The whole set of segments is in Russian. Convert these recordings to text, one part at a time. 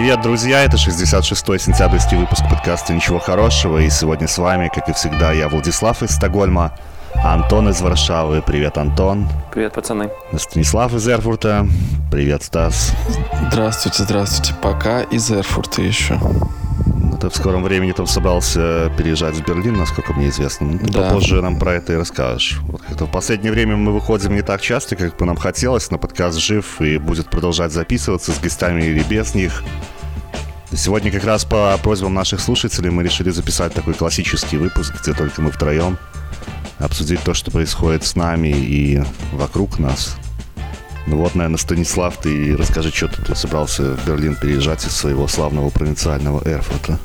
Привет, друзья! Это 66-й сентябрьский выпуск подкаста «Ничего хорошего». И сегодня с вами, как и всегда, я Владислав из Стокгольма, Антон из Варшавы. Привет, Антон. Привет, пацаны. Станислав из Эрфурта. Привет, Стас. Здравствуйте, здравствуйте. Пока из Эрфурта еще. Ты в скором времени там собрался переезжать в Берлин, насколько мне известно. Ну, ты да. попозже нам про это и расскажешь. Вот в последнее время мы выходим не так часто, как бы нам хотелось, но подкаст жив и будет продолжать записываться с гостями или без них. Сегодня как раз по просьбам наших слушателей мы решили записать такой классический выпуск, где только мы втроем обсудить то, что происходит с нами и вокруг нас. Ну вот, наверное, Станислав, ты расскажи, что ты собрался в Берлин переезжать из своего славного провинциального Эрфурта.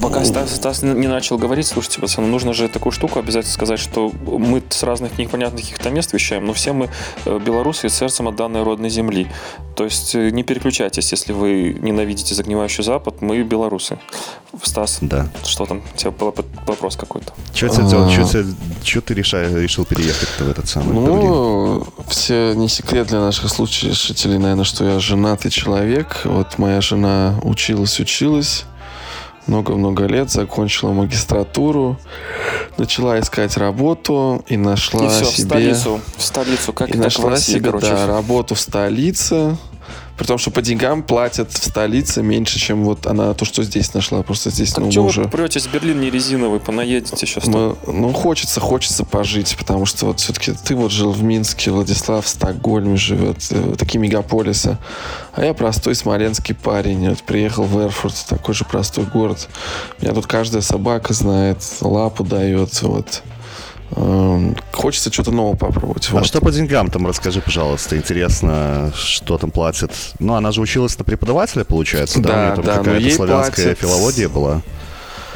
Пока Стас, Стас не начал говорить, слушайте, пацаны, нужно же такую штуку обязательно сказать, что мы с разных непонятных каких-то мест вещаем, но все мы э, белорусы и сердцем от данной родной земли. То есть э, не переключайтесь, если вы ненавидите загнивающий Запад, мы белорусы. Стас, да. что там? У тебя был вопрос какой-то. Что а... ты решил переехать в этот самый Ну, Берлин? все не секрет для наших слушателей, наверное, что я женатый человек. Вот моя жена училась, училась много-много лет, закончила магистратуру, начала искать работу и нашла и все, себе... в столицу, в столицу, как и нашла России, себе, короче. да, работу в столице, при том, что по деньгам платят в столице меньше, чем вот она то, что здесь нашла. Просто здесь, так ну, что уже... вы претесь Берлин не резиновый, понаедете сейчас Мы, Ну, хочется, хочется пожить, потому что вот все-таки ты вот жил в Минске, Владислав в Стокгольме живет, э, такие мегаполисы. А я простой смоленский парень. Вот приехал в Эрфурт, такой же простой город. Меня тут каждая собака знает, лапу дает, вот. Эм, хочется что-то нового попробовать. А вот. что по деньгам там расскажи, пожалуйста. Интересно, что там платят. Ну, она же училась на преподавателя, получается, да? да? У нее там да, какая-то славянская платят... филология была.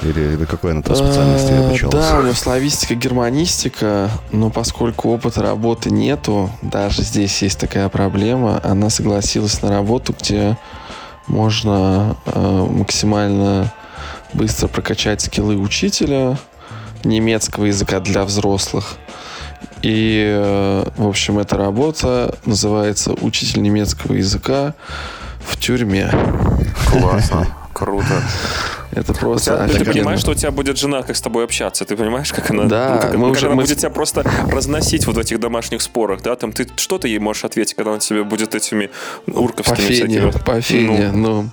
Или, или какой она там специальности э, обучалась? Да, у нее славистика, германистика, но поскольку опыта работы нету, даже здесь есть такая проблема, она согласилась на работу, где можно э, максимально быстро прокачать скиллы учителя, немецкого языка для взрослых. И, э, в общем, эта работа называется «Учитель немецкого языка в тюрьме». Классно. Круто. Это просто. Тебя, ты понимаешь, что у тебя будет жена, как с тобой общаться? Ты понимаешь, как она, да, ну, как, мы как уже, она мы... будет тебя просто разносить вот в этих домашних спорах, да? Там ты что ты ей можешь ответить, когда она тебе будет этими урковскими по фене, всякими. По фене, ну. ну.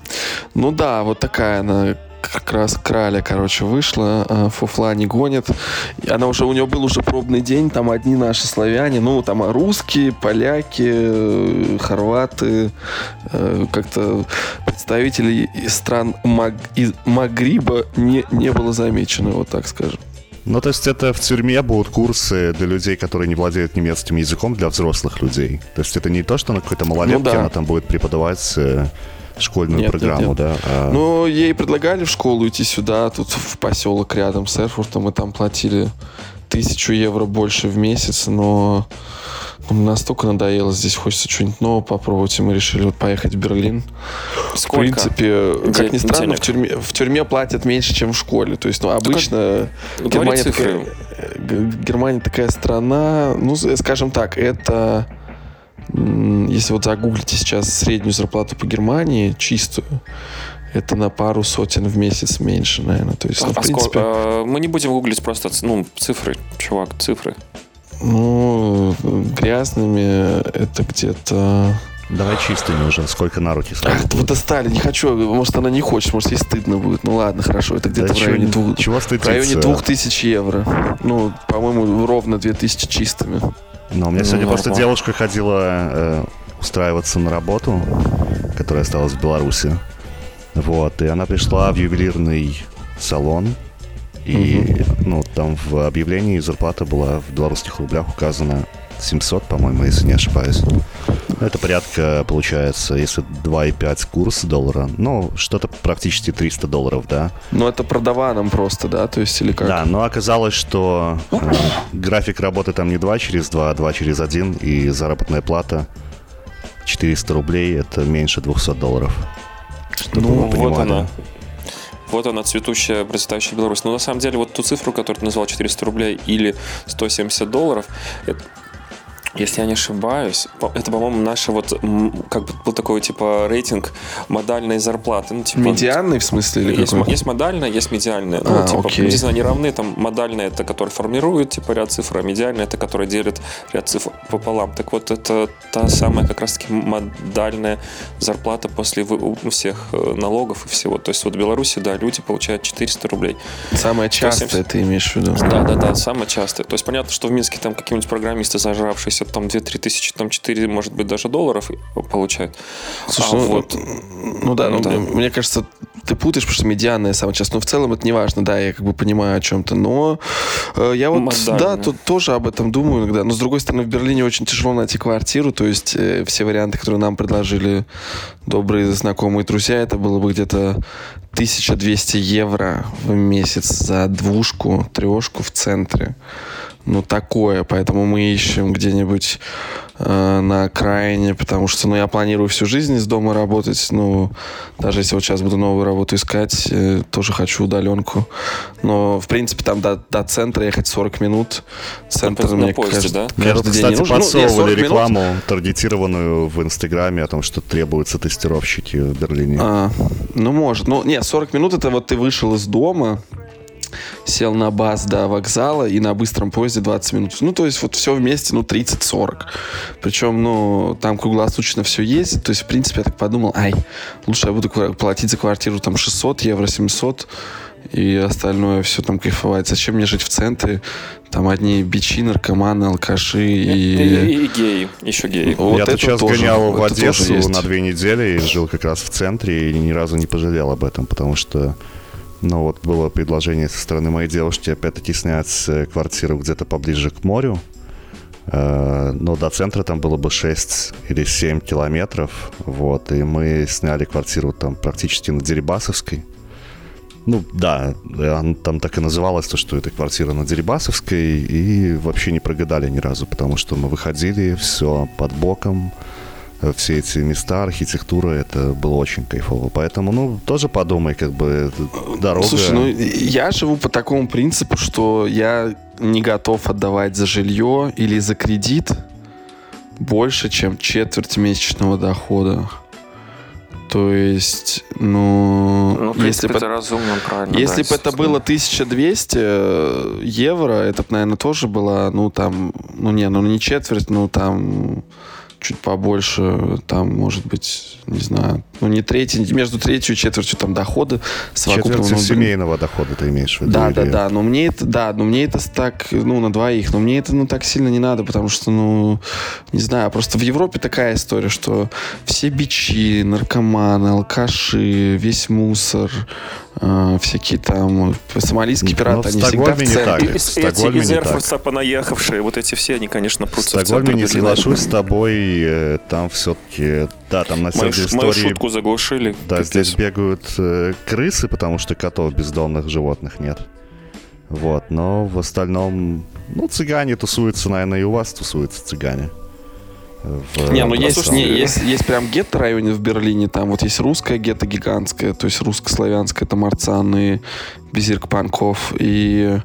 Ну да, вот такая она как раз краля, короче, вышла, а, фуфла не гонит. Она уже, у нее был уже пробный день, там одни наши славяне, ну, там русские, поляки, э, хорваты, э, как-то представителей стран Маг... из Магриба не, не было замечено, вот так скажем. Ну, то есть это в тюрьме будут курсы для людей, которые не владеют немецким языком, для взрослых людей. То есть это не то, что на какой-то малолетке ну, да. она там будет преподавать э, школьную нет, программу, нет, нет. да? А... Ну, ей предлагали в школу идти сюда, тут в поселок рядом с Эрфуртом, мы там платили тысячу евро больше в месяц, но настолько надоело здесь, хочется что-нибудь нового попробовать, и мы решили вот поехать в Берлин. Сколько? В принципе, как ни странно, в тюрьме, в тюрьме платят меньше, чем в школе. То есть, ну, обычно Германия такая, Германия такая страна, ну, скажем так, это если вот загуглите сейчас среднюю зарплату по Германии, чистую, это на пару сотен в месяц меньше, наверное. То есть, ну, а, в принципе... А, мы не будем гуглить просто ну, цифры, чувак, цифры. Ну, грязными это где-то... Давай чистыми уже, сколько на руки сразу Ах, вы достали, не хочу, может она не хочет, может ей стыдно будет. Ну ладно, хорошо, это где-то да в районе двух... Чего В районе двух тысяч евро. Ну, по-моему, ровно две тысячи чистыми. Но у меня сегодня ну, просто девушка ходила э, устраиваться на работу, которая осталась в Беларуси. Вот, и она пришла в ювелирный салон, и угу. ну, там в объявлении зарплата была в белорусских рублях указана 700, по-моему, если не ошибаюсь. Это порядка, получается, если 2,5 курс доллара, ну, что-то практически 300 долларов, да. Ну, это продаваном просто, да, то есть или как? Да, но оказалось, что э, график работы там не 2 через 2, а 2 через 1, и заработная плата 400 рублей, это меньше 200 долларов. Чтобы ну, вот она. Вот она, цветущая, процветающая Беларусь. Но на самом деле вот ту цифру, которую ты назвал, 400 рублей или 170 долларов, это, если я не ошибаюсь, это, по-моему, наша вот, как бы был такой, типа, рейтинг модальной зарплаты. Ну, типа, Медианный, в смысле, или есть, есть модальная, есть медиальная. Ну, а, типа, окей. не знаю, они равны, там, модальная это, которая формирует, типа, ряд цифр, а медиальная это, которая делит ряд цифр пополам. Так вот, это та самая, как раз-таки, модальная зарплата после всех э, налогов и всего. То есть, вот в Беларуси, да, люди получают 400 рублей. Самое частое 170... ты имеешь в виду? Да, да, да, самое частое. То есть, понятно, что в Минске там какие-нибудь программисты, зажравшиеся там 2-3 тысячи, там 4, может быть, даже долларов получают. Слушай, а ну, вот... ну да, ну, да, мне кажется, ты путаешь, потому что медианная самая часто. Но в целом это не важно, да, я как бы понимаю о чем-то. Но э, я вот, Модально. да, тут тоже об этом думаю иногда. Но с другой стороны, в Берлине очень тяжело найти квартиру. То есть э, все варианты, которые нам предложили добрые знакомые друзья, это было бы где-то 1200 евро в месяц за двушку, трешку в центре ну, такое, поэтому мы ищем где-нибудь э, на окраине, потому что, ну, я планирую всю жизнь из дома работать, ну, даже если вот сейчас буду новую работу искать, э, тоже хочу удаленку, но, в принципе, там до, до центра ехать 40 минут, центр, на мне поезде, кажется, да? каждый день кстати, подсовывали ну, рекламу минут. таргетированную в Инстаграме о том, что требуются тестировщики в Берлине. А, ну, может, ну, не, 40 минут это вот ты вышел из дома, сел на бас до вокзала и на быстром поезде 20 минут. Ну, то есть вот все вместе, ну, 30-40. Причем, ну, там круглосуточно все есть. То есть, в принципе, я так подумал, ай, лучше я буду платить за квартиру там 600 евро, 700 и остальное все там кайфовать. Зачем мне жить в центре? Там одни бичи, наркоманы, алкаши и... И, и, геи, еще геи. Вот Я тут сейчас тоже, гонял в Одессу на две недели и жил как раз в центре, и ни разу не пожалел об этом, потому что но вот было предложение со стороны моей девушки опять-таки снять э, квартиру где-то поближе к морю. Э, но до центра там было бы 6 или 7 километров. Вот, и мы сняли квартиру там практически на Дерибасовской. Ну, да, там так и называлось, то, что это квартира на Дерибасовской, и вообще не прогадали ни разу, потому что мы выходили, все под боком, все эти места, архитектура, это было очень кайфово. Поэтому, ну, тоже подумай, как бы, дорога... Слушай, ну, я живу по такому принципу, что я не готов отдавать за жилье или за кредит больше, чем четверть месячного дохода. То есть, ну... Ну, в принципе, если это по... разумно, правильно. Если да, бы это было 1200 евро, это, наверное, тоже было, ну, там... Ну, не, ну, не четверть, ну, там чуть побольше, там, может быть, не знаю, ну, не третий, между третью и четвертью там дохода совокупного. Четвертью ну, семейного дохода ты имеешь в виду? Да, или... да, да, но мне это, да, но мне это так, ну, на двоих, но мне это, ну, так сильно не надо, потому что, ну, не знаю, просто в Европе такая история, что все бичи, наркоманы, алкаши, весь мусор, э, всякие там сомалийские пираты, они всегда в центре. Эти из Эрфурса понаехавшие, вот эти все, они, конечно, прутся в Стокгольме не соглашусь с тобой, э, там все-таки, да, там на самом деле истории... Мою шутку заглушили. Да, здесь бегают э, крысы, потому что котов бездомных животных нет. Вот, но в остальном, ну, цыгане тусуются, наверное, и у вас тусуются цыгане в Не, ну есть, не, есть, есть прям гетто-районе в Берлине, там вот есть русская гетто гигантская, то есть русско-славянская, это Марцаны, Безирк Панков, и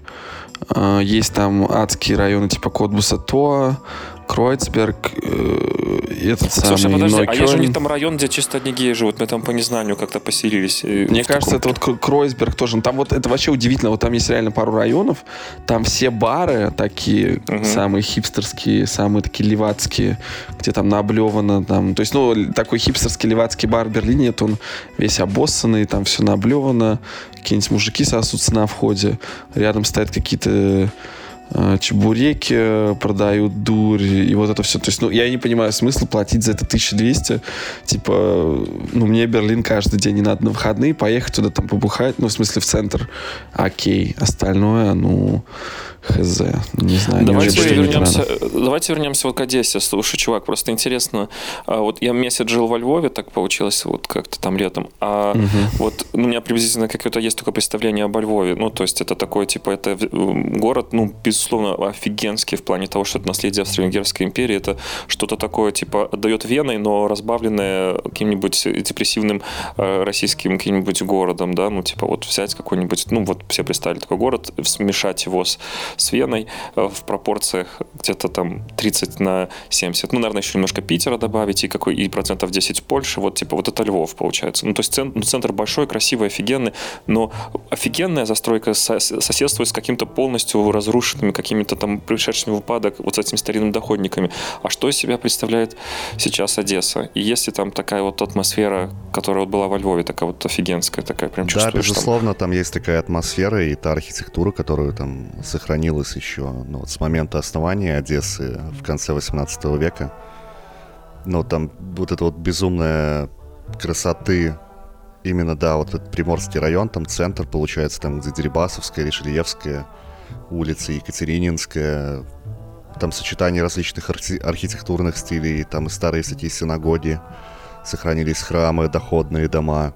э, есть там адские районы типа Котбуса Тоа, Кройцберг, э, этот Слушай, самый подожди, а есть же у них там район, где чисто одни геи живут, мы там по незнанию как-то поселились. Э, Мне кажется, таком... это вот Кройцберг тоже. Там вот это вообще удивительно, вот там есть реально пару районов, там все бары такие угу. самые хипстерские, самые такие левацкие, где там наблевано, там, то есть, ну, такой хипстерский левацкий бар в Берлине, это он весь обоссанный, там все наблевано, какие-нибудь мужики сосутся на входе, рядом стоят какие-то чебуреки продают, дурь, и вот это все. То есть, ну, я не понимаю смысла платить за это 1200. Типа, ну, мне Берлин каждый день не надо на выходные поехать туда там побухать, ну, в смысле, в центр. Окей. Остальное, ну, Хз. Не знаю. Давайте вернемся, давайте вернемся вот к Одессе. Слушай, чувак, просто интересно. А вот я месяц жил во Львове, так получилось вот как-то там летом. А угу. вот ну, у меня приблизительно какое-то есть только представление об Львове. Ну, то есть это такой, типа, это город, ну, безусловно, офигенский в плане того, что это наследие Австро-Венгерской империи. Это что-то такое, типа, отдает Веной, но разбавленное каким-нибудь депрессивным э, российским каким-нибудь городом, да, ну, типа, вот взять какой-нибудь, ну, вот все представили такой город, смешать его с с Веной э, в пропорциях где-то там 30 на 70. Ну, наверное, еще немножко Питера добавить и какой и процентов 10 Польши. Вот типа вот это Львов получается. Ну, то есть центр, ну, центр большой, красивый, офигенный, но офигенная застройка соседствует с каким-то полностью разрушенными, какими-то там пришедшими в упадок вот с этими старинными доходниками. А что из себя представляет сейчас Одесса? И если там такая вот атмосфера, которая вот была во Львове, такая вот офигенская, такая прям чувствуешь. Да, безусловно, там... там есть такая атмосфера и та архитектура, которую там сохранилась еще ну, вот с момента основания Одессы в конце 18 века. Но там вот эта вот безумная красоты именно, да, вот этот Приморский район, там центр, получается, там где Дерибасовская, Решельевская, улица Екатерининская, там сочетание различных архи- архитектурных стилей, там и старые всякие синагоги, сохранились храмы, доходные дома.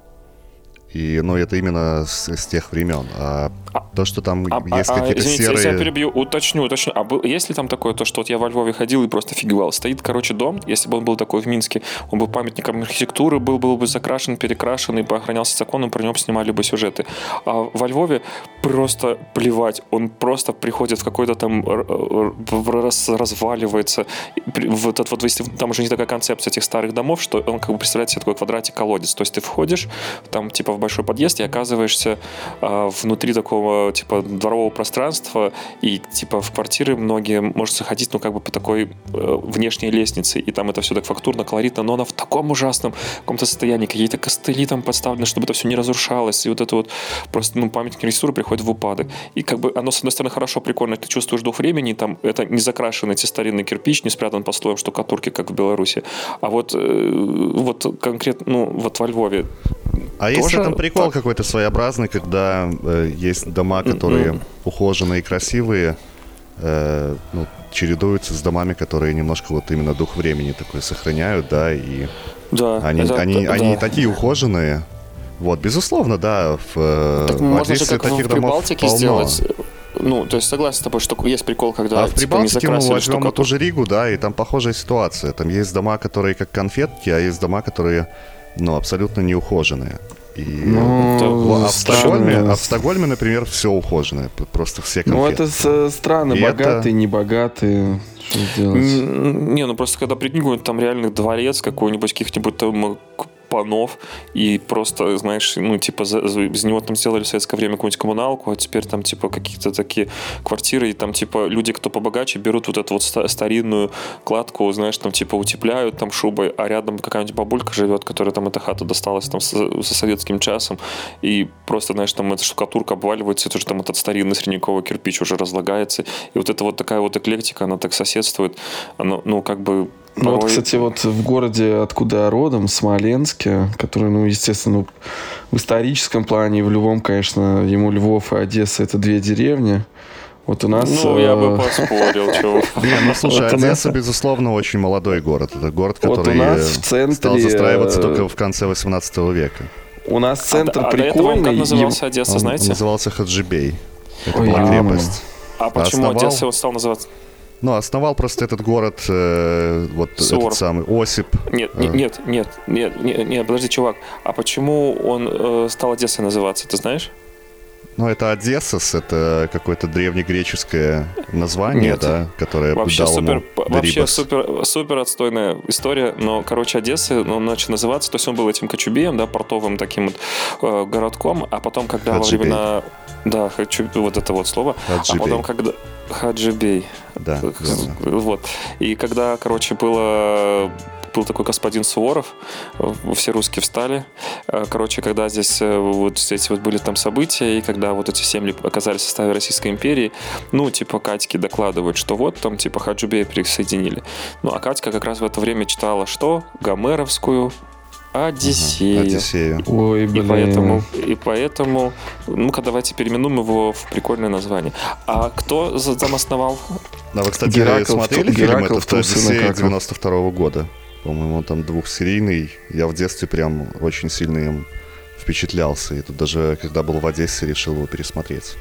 И, ну, это именно с, с тех времен. А, а то, что там а, есть а, какие-то извините, серые... если я перебью, уточню, уточню. А был, есть ли там такое, то, что вот я во Львове ходил и просто офигевал? Стоит, короче, дом, если бы он был такой в Минске, он был памятником архитектуры, был, был бы закрашен, перекрашен и бы охранялся законом, про него снимали бы сюжеты. А во Львове просто плевать. Он просто приходит в какой-то там раз, разваливается. Вот этот вот, если там уже не такая концепция этих старых домов, что он как бы представляет себе такой квадратик-колодец. То есть ты входишь, там типа в большой подъезд и оказываешься э, внутри такого типа дворового пространства и типа в квартиры многие может заходить ну как бы по такой э, внешней лестнице и там это все так фактурно, колоритно, но она в таком ужасном каком-то состоянии, какие-то костыли там подставлены, чтобы это все не разрушалось и вот это вот просто ну памятник архитектуры приходит в упадок. И как бы оно с одной стороны хорошо, прикольно, ты чувствуешь дух времени, там это не закрашен эти старинный кирпич, не спрятан по слоям штукатурки, как в Беларуси. А вот, э, вот конкретно, ну вот во Львове а есть там прикол так... какой-то своеобразный, когда э, есть дома, которые mm-hmm. ухоженные и красивые, э, ну, чередуются с домами, которые немножко вот именно дух времени такой сохраняют, да, и да, они, это, они, да. они такие ухоженные. Вот, безусловно, да, в, э, так, в можно же как таких в Прибалтике полно. сделать ну, то есть согласен с тобой, что есть прикол, когда а в типа, Прибалтике мы возьмем ту же Ригу, да, и там похожая ситуация. Там есть дома, которые как конфетки, а есть дома, которые ну, абсолютно неухоженные. И ну, а, в Стокгольме, а в Стокгольме, например, все ухоженное. Просто все конфеты. Ну, это страны и богатые, это... небогатые. Что делать? Не, ну просто когда прикинь, там реальный дворец какой-нибудь, каких-нибудь там панов, и просто, знаешь, ну, типа, за, из него там сделали в советское время какую-нибудь коммуналку, а теперь там, типа, какие-то такие квартиры, и там, типа, люди, кто побогаче, берут вот эту вот старинную кладку, знаешь, там, типа, утепляют там шубой, а рядом какая-нибудь бабулька живет, которая там эта хата досталась там со, со советским часом, и просто, знаешь, там эта штукатурка обваливается, это же там этот старинный средневековый кирпич уже разлагается, и вот эта вот такая вот эклектика, она так соседствует, она, ну, как бы ну вот, кстати, вот в городе, откуда я родом, Смоленске, который, ну, естественно, в историческом плане, в любом, конечно, ему Львов и Одесса это две деревни. Вот у нас... Ну, я бы э, поспорил, чего. Не, ну, слушай, Одесса, безусловно, очень молодой город. Это город, который стал застраиваться только в конце 18 века. У нас центр а, прикольный. А как назывался Одесса, знаете? назывался Хаджибей. Это была крепость. А почему Одесса его стал называться? Ну, основал просто этот город, э, вот Суворов. этот самый Осип. Нет, э. нет, нет, нет, нет, нет, подожди, чувак. А почему он э, стал Одессой называться, ты знаешь? Ну, это Одессас, это какое-то древнегреческое название, Нет. да, которое вообще дал супер, Вообще супер, супер отстойная история, но, короче, Одесса, ну, он начал называться, то есть он был этим Кочубеем, да, портовым таким вот э, городком, а потом, когда Хаджибей. во времена... Да, хочу, вот это вот слово. Хаджибей. А потом, когда... Хаджибей. Да, Вот. И когда, короче, было был такой господин Суворов, все русские встали. Э, короче, когда здесь э, вот эти вот были там события, и когда вот эти земли оказались в составе Российской империи, ну, типа, Катьки докладывают, что вот там, типа, Хаджубея присоединили. Ну, а Катька как раз в это время читала что? Гомеровскую Одиссею. Одиссею. Ой, блин. И поэтому, и поэтому, ну-ка, давайте переименуем его в прикольное название. А кто там основал? Да, вы, кстати, Геракл, смотрели фильм этот Одиссея 92 -го года? По-моему, он там двухсерийный. Я в детстве прям очень сильно им впечатлялся. И тут даже, когда был в Одессе, решил его пересмотреть.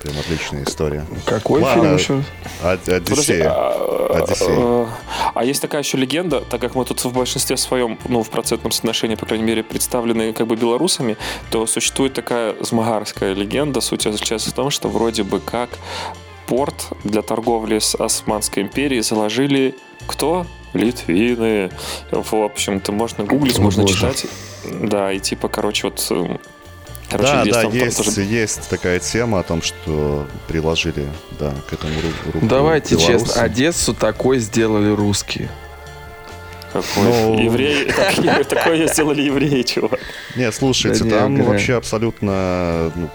Прям отличная история. Какой Ладно, фильм еще? Одиссея. Подожди, а, Одиссея. А, а есть такая еще легенда, так как мы тут в большинстве своем, ну, в процентном соотношении, по крайней мере, представлены как бы белорусами, то существует такая змагарская легенда. Суть заключается в том, что вроде бы как порт для торговли с Османской империей заложили кто? Литвины. В общем-то, можно гуглить, О, можно боже. читать. Да, и типа, короче, вот... э, Короче, да, да, там- там есть, тоже- есть такая тема о том, что приложили, да, к этому ру- руку Давайте белорусы. честно, Одессу такой сделали русские. Какой? Ну- Евреи, такое сделали евреи, чувак. Не, слушайте, там вообще абсолютно ну,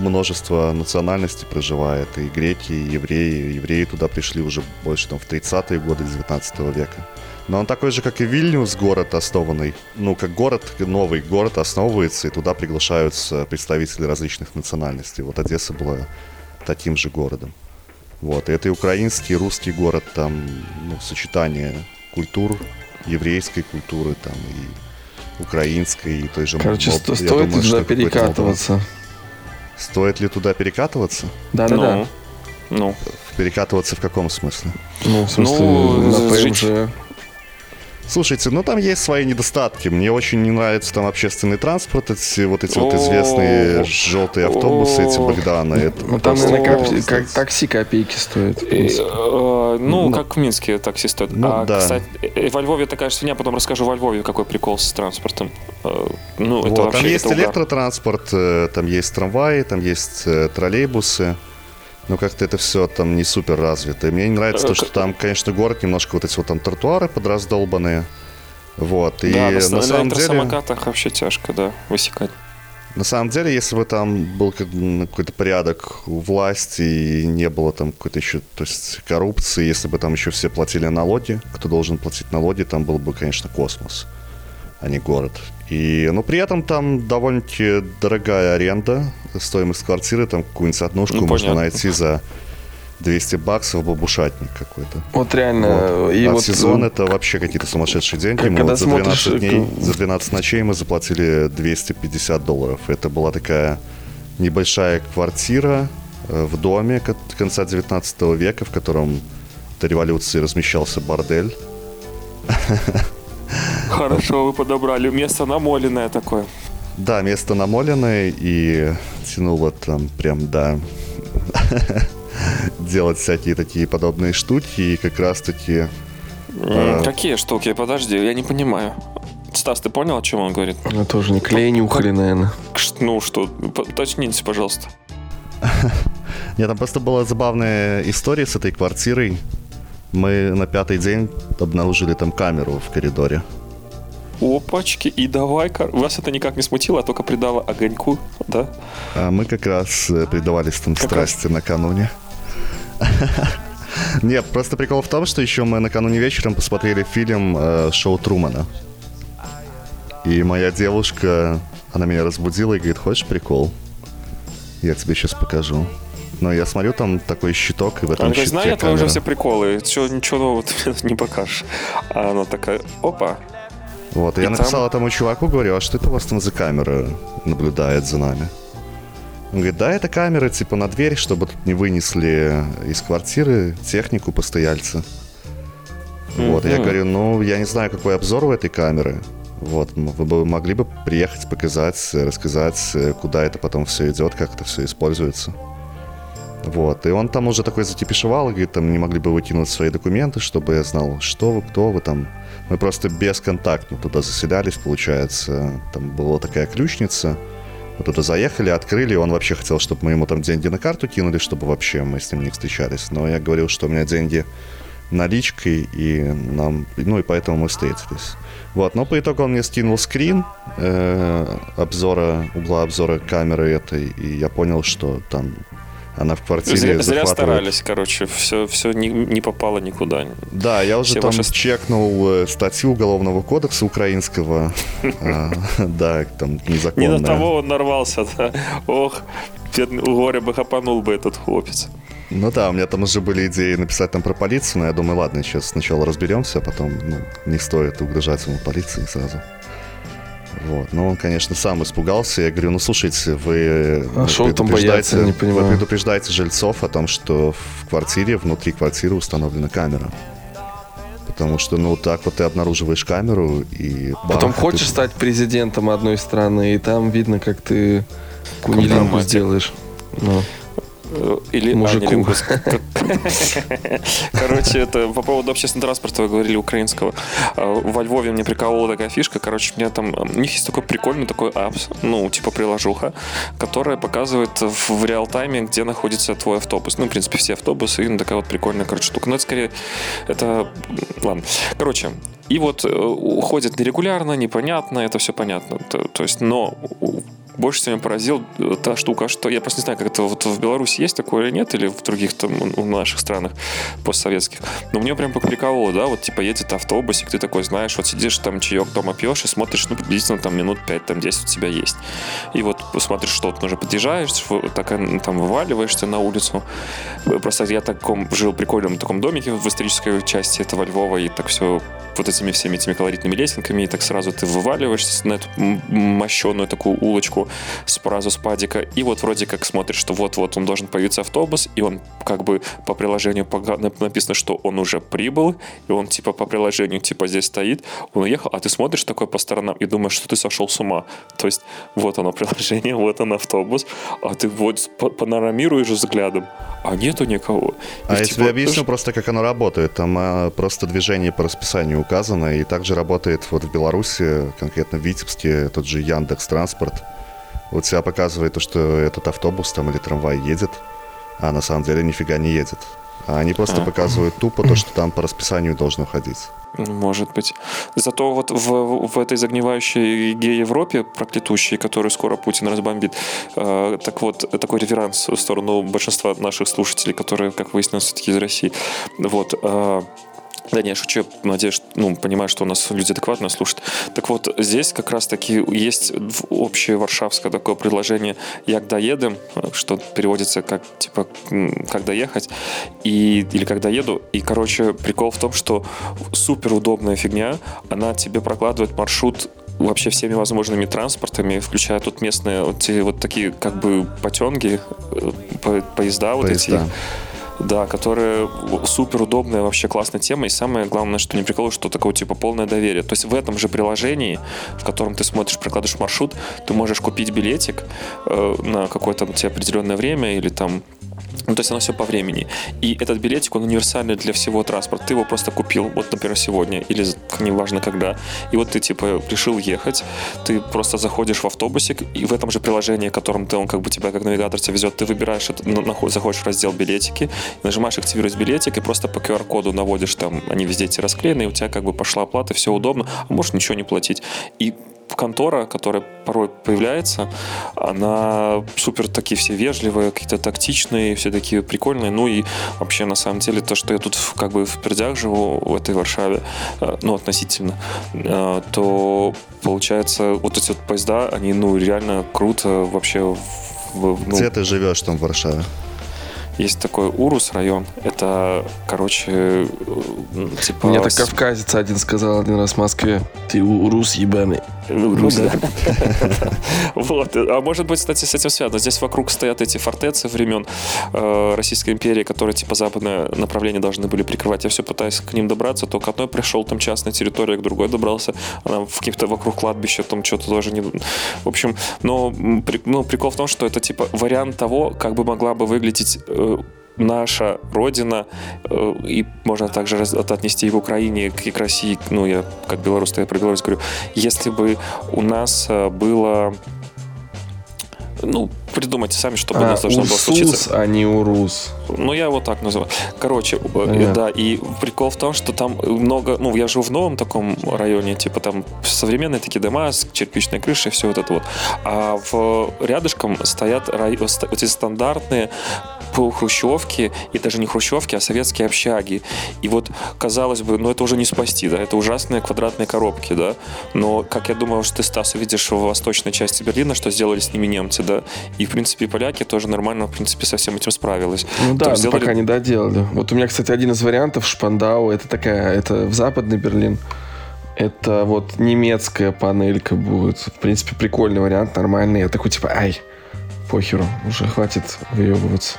множество национальностей проживает. И греки, и евреи. Евреи туда пришли уже больше там в 30-е годы 19 века. Но он такой же, как и Вильнюс, город основанный. Ну, как город, новый город основывается, и туда приглашаются представители различных национальностей. Вот Одесса была таким же городом. Вот, и это и украинский, и русский город, там, ну, сочетание культур, еврейской культуры, там, и украинской, и той же Короче, я стоит думаю, туда перекатываться? Молдаван. Стоит ли туда перекатываться? Да-да-да. Ну, ну, Перекатываться в каком смысле? Ну, в смысле, Ну, на жить-. Слушайте, ну там есть свои недостатки. Мне очень не нравится там общественный транспорт, эти вот эти вот известные желтые автобусы, эти. Богданы. Это Ну, там, просто наверное, как такси копейки стоит. э, ну, Ну. как в Минске такси стоит. Ну, а, да. кстати, э, во Львове такая же свинья, потом расскажу во Львове, какой прикол с транспортом. Э, Ну, это вообще там есть электротранспорт, там есть трамваи, там есть троллейбусы. Но как-то это все там не супер развито. И мне не нравится Э, то, что к- там, конечно, город немножко вот эти вот там тротуары подраздолбанные. Вот. И Да, на, на самом деле... электросамокатах вообще тяжко, да, высекать. На самом деле, если бы там был какой-то порядок власти и не было там какой-то еще, то есть коррупции, если бы там еще все платили налоги, кто должен платить налоги, там был бы, конечно, космос, а не город. И, но при этом там довольно-таки дорогая аренда, стоимость квартиры, там какую-нибудь однушку Ну, можно понятно. найти за 200 баксов, бабушатник какой-то. Вот реально. Вот. И а вот, сезон это вообще какие-то сумасшедшие деньги. Мы когда вот за 12 смотришь, дней, как- за 12 ночей мы заплатили 250 долларов. Это была такая небольшая квартира э, в доме кон- конца 19 века, в котором до революции размещался бордель. Хорошо, вы подобрали. Место намоленное такое. Да, место намоленное и тянуло там прям, да, делать всякие такие подобные штуки. И как раз-таки М, Какие штуки? Подожди, я не понимаю. Стас, ты понял, о чем он говорит? ну, тоже не клей нюхали, наверное. Ну что, уточните, пожалуйста. Нет, там просто была забавная история с этой квартирой. Мы на пятый день обнаружили там камеру в коридоре. Опачки, и давай, кор- вас это никак не смутило, а только придало огоньку, да? А мы как раз э, предавались там Как раз. страсти накануне. Нет, просто прикол в том, что еще мы накануне вечером посмотрели фильм э, «Шоу Трумана». И моя девушка, она меня разбудила и говорит, хочешь прикол? Я тебе сейчас покажу. Но я смотрю, там такой щиток, и в этом Она знаю я твои уже камера. все приколы, ничего нового ты не покажешь. А она такая, опа, Вот, и И я там- написал этому чуваку, говорю, а что это у вас там за камера наблюдает за нами? Он говорит, да, это камера, типа, на дверь, чтобы тут не вынесли из квартиры технику постояльца. Вот, и я говорю, ну, я не знаю, какой обзор у этой камеры. Вот, вы бы могли бы приехать, показать, рассказать, куда это потом все идет, как это все используется. Вот, и он там уже такой затипишевал, говорит, там не могли бы выкинуть свои документы, чтобы я знал, что вы, кто вы там. Мы просто бесконтактно туда заселялись, получается. Там была такая ключница. Мы туда заехали, открыли, он вообще хотел, чтобы мы ему там деньги на карту кинули, чтобы вообще мы с ним не встречались. Но я говорил, что у меня деньги наличкой, и нам, ну и поэтому мы встретились. Вот, но по итогу он мне скинул скрин э, обзора, угла обзора камеры этой, и я понял, что там она в квартире зря, зря старались, короче, все, все не, не попало никуда. Да, я уже Все там ваши- чекнул э, статью Уголовного кодекса украинского. А, Да, там Не незаконная. на того он нарвался, да. Ох, горя бы хапанул бы этот хлопец. Ну да, у меня там уже были идеи написать там про полицию, но я думаю, ладно, сейчас сначала разберемся, а потом ну, не стоит угрожать ему полиции сразу. Вот. Но он, конечно, сам испугался. Я говорю, ну слушайте, вы А предупреждаете- бояться, не понимаю. вы предупреждаете жильцов о том, что в квартире, внутри квартиры установлена камера. Потому что, ну, так вот ты обнаруживаешь камеру и... Потом бах, и хочешь ты- стать президентом одной страны, и там видно, как ты кунилингу Компромате. сделаешь. Ну, или Мужику. Короче, это по поводу общественного транспорта вы говорили украинского. А, во Львове мне приколола такая фишка. Короче, у меня там у них есть такой прикольный такой апс, ну, типа приложуха, которая показывает в реал-тайме, где находится твой автобус. Ну, в принципе, все автобусы. И ну, такая вот прикольная, короче, штука. Но это скорее, это, ладно. Короче, и вот э, уходит нерегулярно, непонятно, это все понятно. То, то есть, но больше всего меня поразил э, та штука, что я просто не знаю, как это вот в Беларуси есть такое или нет, или в других там в наших странах постсоветских. Но мне прям прикалывало, да, вот типа едет автобусик, ты такой знаешь, вот сидишь там чаек дома пьешь и смотришь, ну, приблизительно там минут 5, там 10 у тебя есть. И вот посмотришь, что ты уже подъезжаешь, так там вываливаешься на улицу. Просто я таком жил прикольном таком домике в исторической части этого Львова, и так все вот этими всеми этими колоритными лесенками, и так сразу ты вываливаешься на эту мощеную такую улочку сразу с падика, и вот вроде как смотришь, что вот-вот он должен появиться автобус, и он как бы по приложению написано, что он уже прибыл, и он типа по приложению типа здесь стоит, он уехал, а ты смотришь такой по сторонам и думаешь, что ты сошел с ума. То есть вот оно приложение, вот он автобус, а ты вот панорамируешь взглядом, а нету никого. А я тебе объясню просто, как оно работает. Там а, просто движение по расписанию указано, и также работает вот в Беларуси, конкретно в Витебске, тот же Яндекс Транспорт. Вот себя показывает то, что этот автобус там или трамвай едет, а на самом деле нифига не едет. А они просто а. показывают тупо то, что там по расписанию должно ходить. Может быть. Зато вот в, в этой загнивающей ге-Европе, проклятущей, которую скоро Путин разбомбит, э, так вот, такой реверанс в сторону большинства наших слушателей, которые, как выяснилось, все-таки из России. Вот. Э, да не, я шучу, надеюсь, ну, понимаю, что у нас люди адекватно слушают. Так вот, здесь как раз-таки есть общее варшавское такое предложение «як доедем», что переводится как, типа, «как доехать», и, или «как доеду». И, короче, прикол в том, что супер удобная фигня, она тебе прокладывает маршрут вообще всеми возможными транспортами, включая тут местные вот, те, вот такие как бы потенги, э, по, поезда вот поезда. эти да, которая супер удобная, вообще классная тема. И самое главное, что не прикол, что такое типа полное доверие. То есть в этом же приложении, в котором ты смотришь, прокладываешь маршрут, ты можешь купить билетик э, на какое-то тебе определенное время или там ну, то есть оно все по времени. И этот билетик, он универсальный для всего транспорта. Ты его просто купил, вот, например, сегодня, или неважно когда. И вот ты, типа, решил ехать, ты просто заходишь в автобусик, и в этом же приложении, которым ты, он как бы тебя, как навигатор тебя везет, ты выбираешь, заходишь в раздел билетики, нажимаешь активировать билетик, и просто по QR-коду наводишь там, они везде эти расклеены, и у тебя как бы пошла оплата, все удобно, а можешь ничего не платить. И контора, которая порой появляется, она супер такие все вежливые, какие-то тактичные, все такие прикольные. Ну и вообще, на самом деле, то, что я тут как бы в Пердях живу, в этой Варшаве, э, ну, относительно, э, то получается, вот эти вот поезда, они, ну, реально круто вообще в, ну, Где ты живешь там в Варшаве? Есть такой Урус район. Это, короче, э, типа... Мне так кавказец один сказал один раз в Москве. Ты Урус ебаный. Урус, да. Вот. А может быть, кстати, с этим связано. Здесь вокруг стоят эти фортецы времен э, Российской империи, которые типа западное направление должны были прикрывать. Я все пытаюсь к ним добраться. То к одной пришел, там частная территория, к другой добрался. Она в каких-то вокруг кладбища, там что-то тоже не... В общем, но ну, прикол в том, что это типа вариант того, как бы могла бы выглядеть э, наша родина, э, и можно также отнести и в Украине, к, к России, ну, я как белорус, я про Беларусь говорю, если бы у нас э, было ну, придумайте сами, чтобы а, у нас должно было случиться. а не Урус. Ну, я его так называю. Короче, э, Понятно. да, и прикол в том, что там много, ну, я живу в новом таком районе, типа там современные такие дома с кирпичной крышей, все вот это вот. А в рядышком стоят рай, эти стандартные хрущевки, и даже не хрущевки, а советские общаги. И вот, казалось бы, ну это уже не спасти, да, это ужасные квадратные коробки, да, но, как я думаю, что ты, Стас, увидишь в восточной части Берлина, что сделали с ними немцы, да, и, в принципе, поляки тоже нормально, в принципе, со всем этим справились. Ну да, сделали... пока не доделали. Вот у меня, кстати, один из вариантов Шпандау, это такая, это в западный Берлин, это вот немецкая панелька будет. В принципе, прикольный вариант, нормальный. Я такой, типа, ай, похеру, уже хватит выебываться.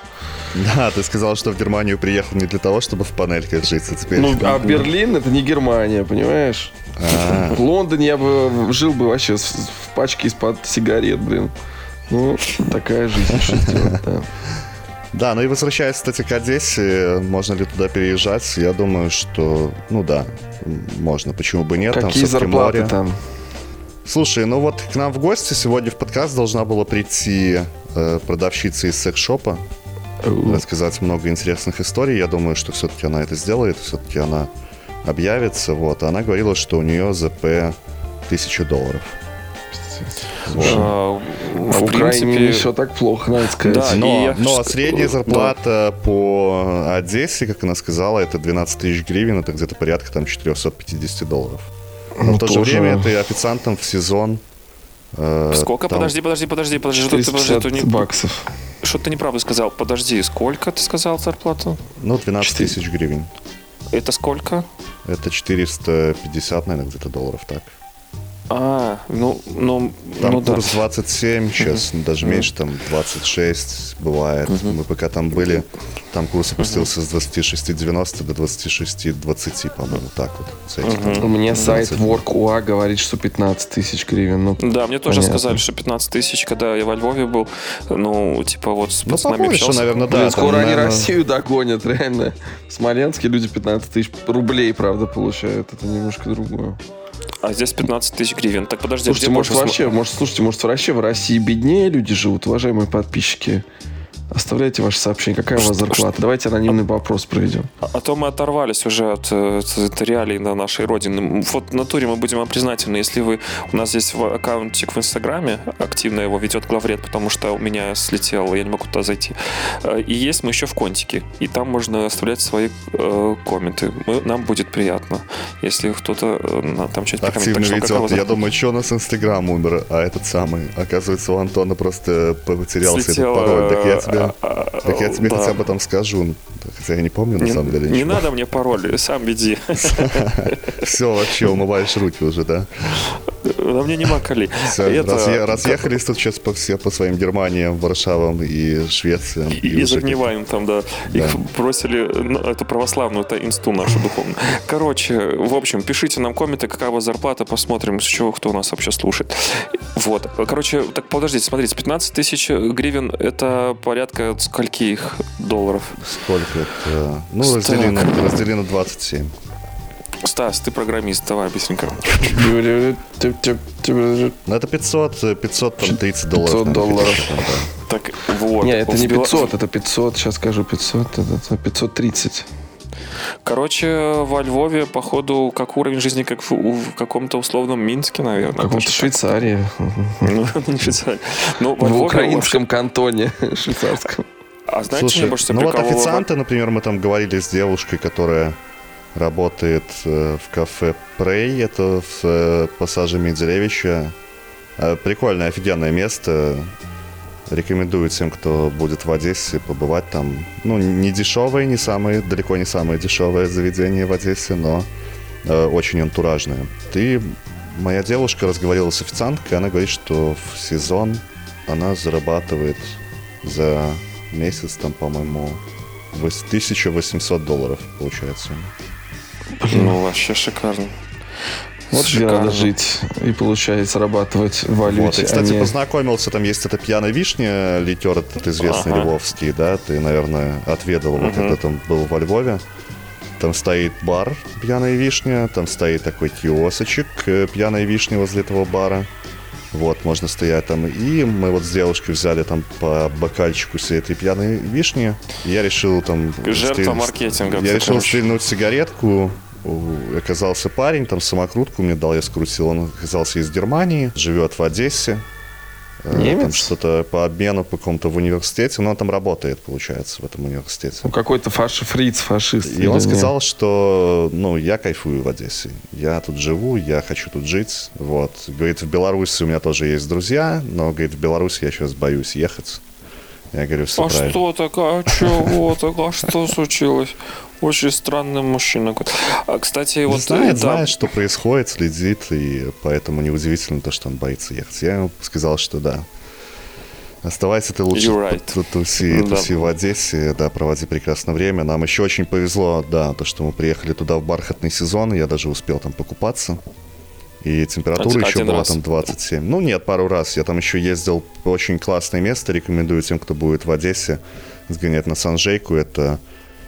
Да, ты сказал, что в Германию приехал не для того, чтобы в панельке жить, а теперь... Ну, а Берлин это не Германия, понимаешь? А-а-а. В Лондоне я бы жил бы вообще в пачке из-под сигарет, блин. Ну, такая жизнь, что сделать, да. Да, ну и возвращаясь, кстати, к Одессе, можно ли туда переезжать? Я думаю, что, ну да, можно, почему бы нет. Какие там зарплаты море. там? Слушай, ну вот к нам в гости сегодня в подкаст должна была прийти э, продавщица из секс-шопа, рассказать много интересных историй. Я думаю, что все-таки она это сделает, все-таки она объявится. Вот, она говорила, что у нее ЗП 1000 долларов. А, в, Украине не все так плохо, надо сказать. Да, но, но средняя зарплата да. по Одессе, как она сказала, это 12 тысяч гривен, это где-то порядка там 450 долларов. Но ну, в то тоже... же время ты официантом в сезон. Э, сколько? Там... Подожди, подожди, подожди, подожди. Что ты, подожди, ты не... баксов. Что ты неправду сказал? Подожди, сколько ты сказал зарплату? Ну, 12 тысяч гривен. Это сколько? Это 450, наверное, где-то долларов, так. А, ну, ну, там ну курс да. 27, сейчас uh-huh. даже меньше, там 26 бывает. Uh-huh. Мы пока там были, там курс опустился uh-huh. с 26,90 до 26,20, по-моему, так вот. Uh-huh. У меня сайт Work.ua говорит, что 15 тысяч гривен. Ну, да, мне тоже понятно. сказали, что 15 тысяч, когда я во Львове был, ну, типа вот с ну, пацанами общался. наверное, да. Блин, скоро там, они наверное... Россию догонят, реально. В Смоленске люди 15 тысяч рублей, правда, получают. Это немножко другое. А здесь 15 тысяч гривен. Так подожди, слушайте, может вообще, может, слушайте, может вообще в России беднее люди живут, уважаемые подписчики? Оставляйте ваши сообщения. Какая у вас зарплата? Что? Давайте анонимный вопрос проведем. А, а то мы оторвались уже от, э, от, от реалий на нашей родине. Вот в натуре мы будем вам признательны, если вы... У нас здесь аккаунтик в Инстаграме, активно его ведет главред, потому что у меня слетел, я не могу туда зайти. Э, и есть мы еще в Контике. И там можно оставлять свои э, комменты. Мы, нам будет приятно, если кто-то э, там что-то Активно ведет. Я думаю, что у нас Инстаграм умер, а этот самый. Оказывается, у Антона просто потерялся Слетело, этот пароль. Так я тебе так я тебе да. хотя бы там скажу. Хотя я не помню, на не, самом деле. Не ничего. надо мне пароль, сам веди. Все, вообще умываешь руки уже, да? На мне не макали. Разъехались тут сейчас по, все, по своим Германиям, Варшавам и Швециям. И, загниваем там, да. Их бросили, это православную, это инсту нашу духовную. Короче, в общем, пишите нам комменты, какая у вас зарплата, посмотрим, с чего кто у нас вообще слушает. Вот. Короче, так подождите, смотрите, 15 тысяч гривен это порядка скольки их долларов? Сколько это? Ну, раздели на, раздели на 27. Стас, ты программист, давай быстренько. Ну, это 500, 500, там, 30 долларов. 500 долларов. Так, вот. Не, это не 500, это 500, сейчас скажу 500, это 530. Короче, во Львове, походу, как уровень жизни, как в, в каком-то условном Минске, наверное. В каком-то Швейцарии. Ну, не Швейцарии. Ну, в украинском кантоне швейцарском. А знаете, Слушай, больше ну вот официанты, например, мы там говорили с девушкой, которая работает э, в кафе Прей, это в э, пассаже Менделевича. Э, прикольное, офигенное место. Рекомендую тем, кто будет в Одессе, побывать там. Ну, не дешевое, не самое, далеко не самое дешевое заведение в Одессе, но э, очень антуражное. Ты, моя девушка разговаривала с официанткой, она говорит, что в сезон она зарабатывает за месяц, там, по-моему, 1800 долларов, получается. Блин, ну вообще шикарно. Вот где надо жить и получать, зарабатывать в валюте. Вот, и, кстати, а не... познакомился, там есть эта пьяная вишня, литер этот известный ага. львовский, да, ты, наверное, отведал его, угу. когда там был во Львове. Там стоит бар «Пьяная вишня», там стоит такой киосочек э, «Пьяная вишня» возле этого бара. Вот, можно стоять там. И мы вот с девушкой взяли там по бокальчику всей этой пьяной вишни. Я решил там... Жертва стрель... маркетинга. Я решил стрельнуть сигаретку, оказался парень, там самокрутку мне дал, я скрутил. Он оказался из Германии, живет в Одессе. Э, Немец? Там что-то по обмену по какому-то в университете, но он там работает, получается, в этом университете. Ну, какой-то фаш... фриц, фашист. И он сказал, нет? что, ну, я кайфую в Одессе. Я тут живу, я хочу тут жить. Вот. Говорит, в Беларуси у меня тоже есть друзья, но, говорит, в Беларуси я сейчас боюсь ехать. Я говорю, все А правильно. что такое? Чего такое? Что случилось? Очень странный мужчина. А, кстати, не вот... Знает, да. знает, что происходит, следит, и поэтому неудивительно то, что он боится ехать. Я ему сказал, что да. Оставайся ты лучше right. туси, да. туси в Одессе, да, проводи прекрасное время. Нам еще очень повезло, да, то, что мы приехали туда в бархатный сезон, я даже успел там покупаться. И температура один, еще один была раз. там 27. Ну нет, пару раз. Я там еще ездил. Очень классное место. Рекомендую тем, кто будет в Одессе, сгонять на Санжейку. Это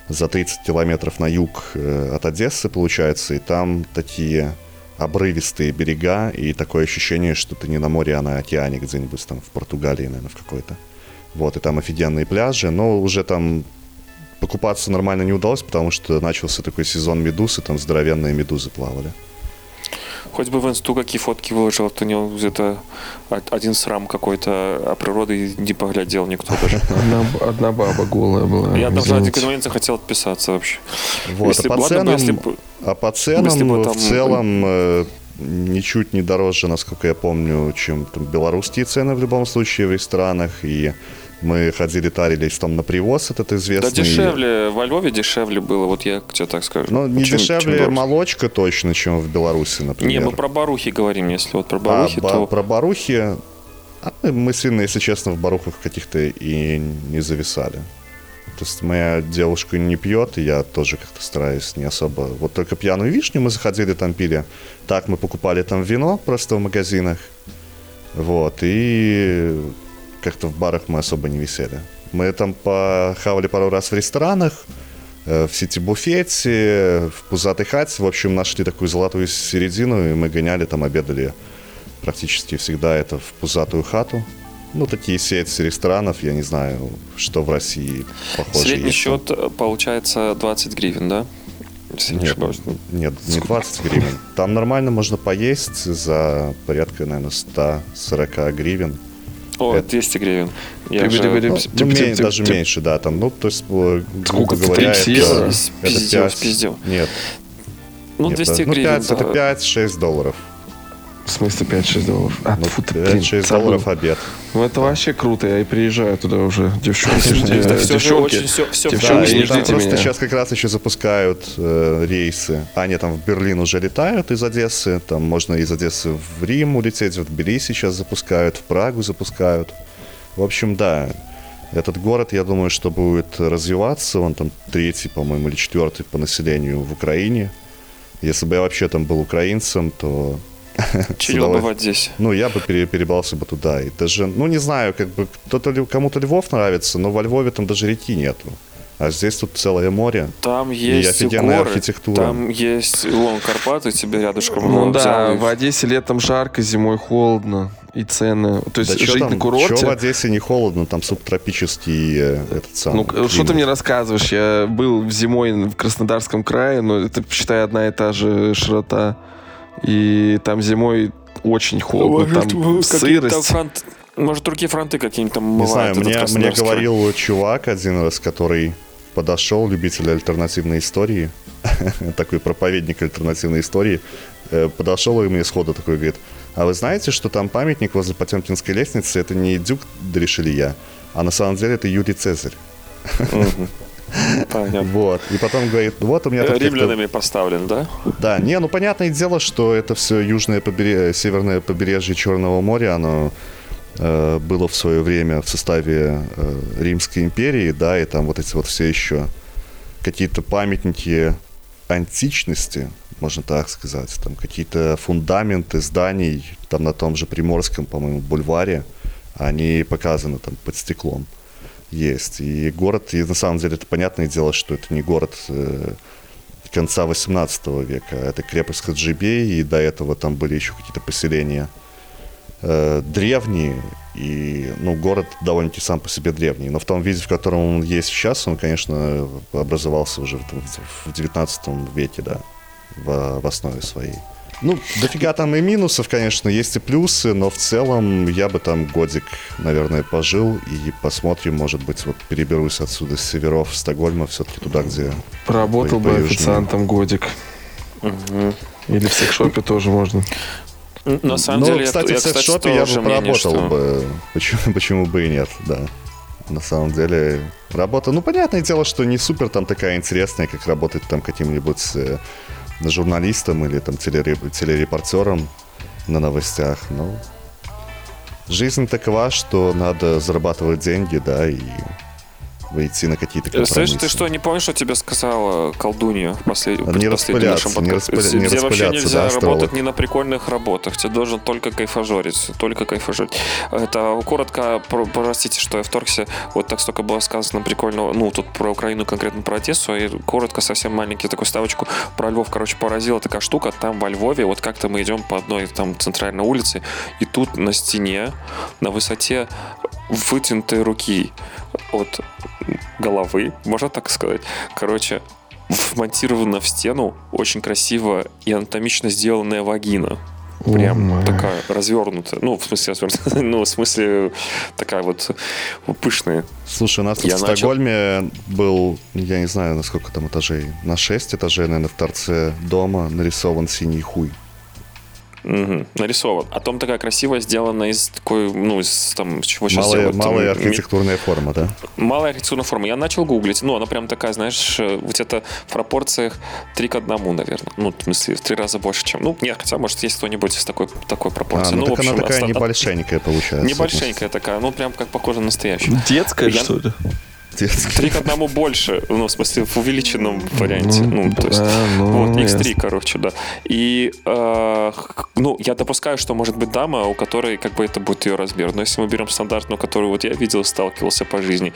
за 30 километров на юг э, от Одессы, получается. И там такие обрывистые берега. И такое ощущение, что ты не на море, а на океане где-нибудь там в Португалии, наверное, в какой-то. Вот, и там офигенные пляжи. Но уже там покупаться нормально не удалось, потому что начался такой сезон медуз, и там здоровенные медузы плавали. Хоть бы в инсту какие фотки выложил, то не где-то один срам какой-то, а природы не поглядел никто даже. Одна, одна баба голая была. Я даже ради конвенции хотел отписаться вообще. Вот, если а, по ценам, если бы, а по ценам если бы там... в целом э, ничуть не дороже, насколько я помню, чем там, белорусские цены в любом случае в ресторанах. И мы ходили, тарились там на привоз, этот известный. Да дешевле, во Львове дешевле было, вот я тебе так скажу. Ну, не чем, дешевле чем молочка точно, чем в Беларуси, например. Не, мы про барухи говорим, если вот про барухи, а, то... Про барухи, а мы сильно, если честно, в барухах каких-то и не зависали. То есть моя девушка не пьет, и я тоже как-то стараюсь не особо. Вот только пьяную вишню мы заходили, там пили. Так мы покупали там вино просто в магазинах. Вот, и как-то в барах мы особо не висели. Мы там похавали пару раз в ресторанах, э, в сити-буфете, в пузатой хате. В общем, нашли такую золотую середину, и мы гоняли там, обедали практически всегда это в пузатую хату. Ну, такие сети ресторанов, я не знаю, что в России похоже. Средний есть. счет э, получается 20 гривен, да? Нет, нет, не 20 гривен. Там нормально можно поесть за порядка, наверное, 140 гривен. О, это... 200 гривен. Я же... ну, ну, меньше, даже меньше, да, там, ну, то есть, грубо говоря, это, это, спиздил, спиздил. Нет. Ну, 200 ну, гривен. 5, это 5-6 долларов. В смысле 5-6 долларов? А, ну, фу, ты, 5-6 долларов обед. Ну, это вообще круто. Я и приезжаю туда уже. Девчонки, девчонки. Девчонки, там просто сейчас как раз еще запускают э, рейсы. Они там в Берлин уже летают из Одессы. Там можно из Одессы в Рим улететь. В Тбилиси сейчас запускают. В Прагу запускают. В общем, да. Этот город, я думаю, что будет развиваться. Он там третий, по-моему, или четвертый по населению в Украине. Если бы я вообще там был украинцем, то Чего бывать здесь? Ну, я бы пере, перебрался бы туда. И даже, ну, не знаю, как бы кто-то кому-то Львов нравится, но во Львове там даже реки нету. А здесь тут целое море. Там есть и горы, архитектура. Там есть Лон Карпаты, тебе рядышком. Ну да, в Одессе летом жарко, зимой холодно. И цены. То есть да жить там, на курорте... Что в Одессе не холодно, там субтропический э, этот самый Ну, что ты мне рассказываешь? Я был зимой в Краснодарском крае, но это, считай, одна и та же широта и там зимой очень холодно, может, там сырость. Фронт, может, другие фронты какие-нибудь там Не знаю, мне, мне говорил чувак один раз, который подошел, любитель альтернативной истории, такой проповедник альтернативной истории, э, подошел и мне сходу такой говорит, а вы знаете, что там памятник возле Потемкинской лестницы, это не Дюк Дрешелья, а на самом деле это Юрий Цезарь. Понятно. Вот. И потом говорит, вот у меня тут Римлянами поставлен, да? Да, не, ну понятное дело, что это все южное побережье, северное побережье Черного моря, оно э, было в свое время в составе э, Римской империи, да, и там вот эти вот все еще какие-то памятники античности, можно так сказать, там какие-то фундаменты зданий, там на том же Приморском, по-моему, бульваре, они показаны там под стеклом есть. И город, и на самом деле это понятное дело, что это не город э, конца 18 века, это крепость Хаджибей, и до этого там были еще какие-то поселения э, древние, и, ну, город довольно-таки сам по себе древний. Но в том виде, в котором он есть сейчас, он, конечно, образовался уже в, в 19 веке, да, в, в основе своей. Ну, дофига там и минусов, конечно, есть и плюсы, но в целом я бы там годик, наверное, пожил и посмотрим, может быть, вот переберусь отсюда с северов Стокгольма все-таки туда, где... Поработал по, бы по официантом годик. Угу. Или в секшопе тоже можно. На самом ну, деле, кстати, я, в секшопе я бы поработал что... бы. Почему, почему бы и нет, да. На самом деле, работа, ну, понятное дело, что не супер там такая интересная, как работать там каким-нибудь э, журналистом или там телерепортером на новостях. Ну, жизнь такова, что надо зарабатывать деньги, да, и выйти на какие-то компромиссы. Слышь, ты что, не помнишь, что тебе сказала колдунья в послед... Не распыляться, не, распыля... не Тебе вообще нельзя да, работать ни на прикольных работах. Тебе должен только кайфажорить. Только кайфажорить. Это коротко, простите, что я вторгся. Вот так столько было сказано прикольного. Ну, тут про Украину, конкретно про Одессу. И коротко, совсем маленький такую ставочку про Львов. Короче, поразила такая штука. Там во Львове, вот как-то мы идем по одной там центральной улице, и тут на стене, на высоте вытянутой руки от головы, можно так сказать. Короче, вмонтирована в стену очень красиво и анатомично сделанная вагина. Прям oh такая развернутая. Ну, в смысле, развернутая. Ну, в смысле, такая вот пышная. Слушай, у нас тут я в начал... Стокгольме был, я не знаю, на сколько там этажей, на 6 этажей, наверное, в торце дома нарисован синий хуй. Угу, нарисован. А том такая красивая, сделана из такой, ну, из там, чего сейчас малая, делают? Малая архитектурная форма, да? Малая архитектурная форма. Я начал гуглить. Ну, она прям такая, знаешь, где-то в пропорциях 3 к 1, наверное. Ну, в смысле, в три раза больше, чем... Ну, нет, хотя, может, есть кто-нибудь с такой, такой пропорцией. А, ну, ну так общем, она такая оста... небольшенькая получается. Небольшенькая такая, ну, прям как похоже на настоящую. Детская, Я... что ли? Три к одному больше, ну, в смысле, в увеличенном варианте. Ну, ну то есть, ну, вот, X3, ясно. короче, да. И, э, ну, я допускаю, что может быть дама, у которой, как бы, это будет ее размер. Но если мы берем стандартную, которую вот я видел, сталкивался по жизни,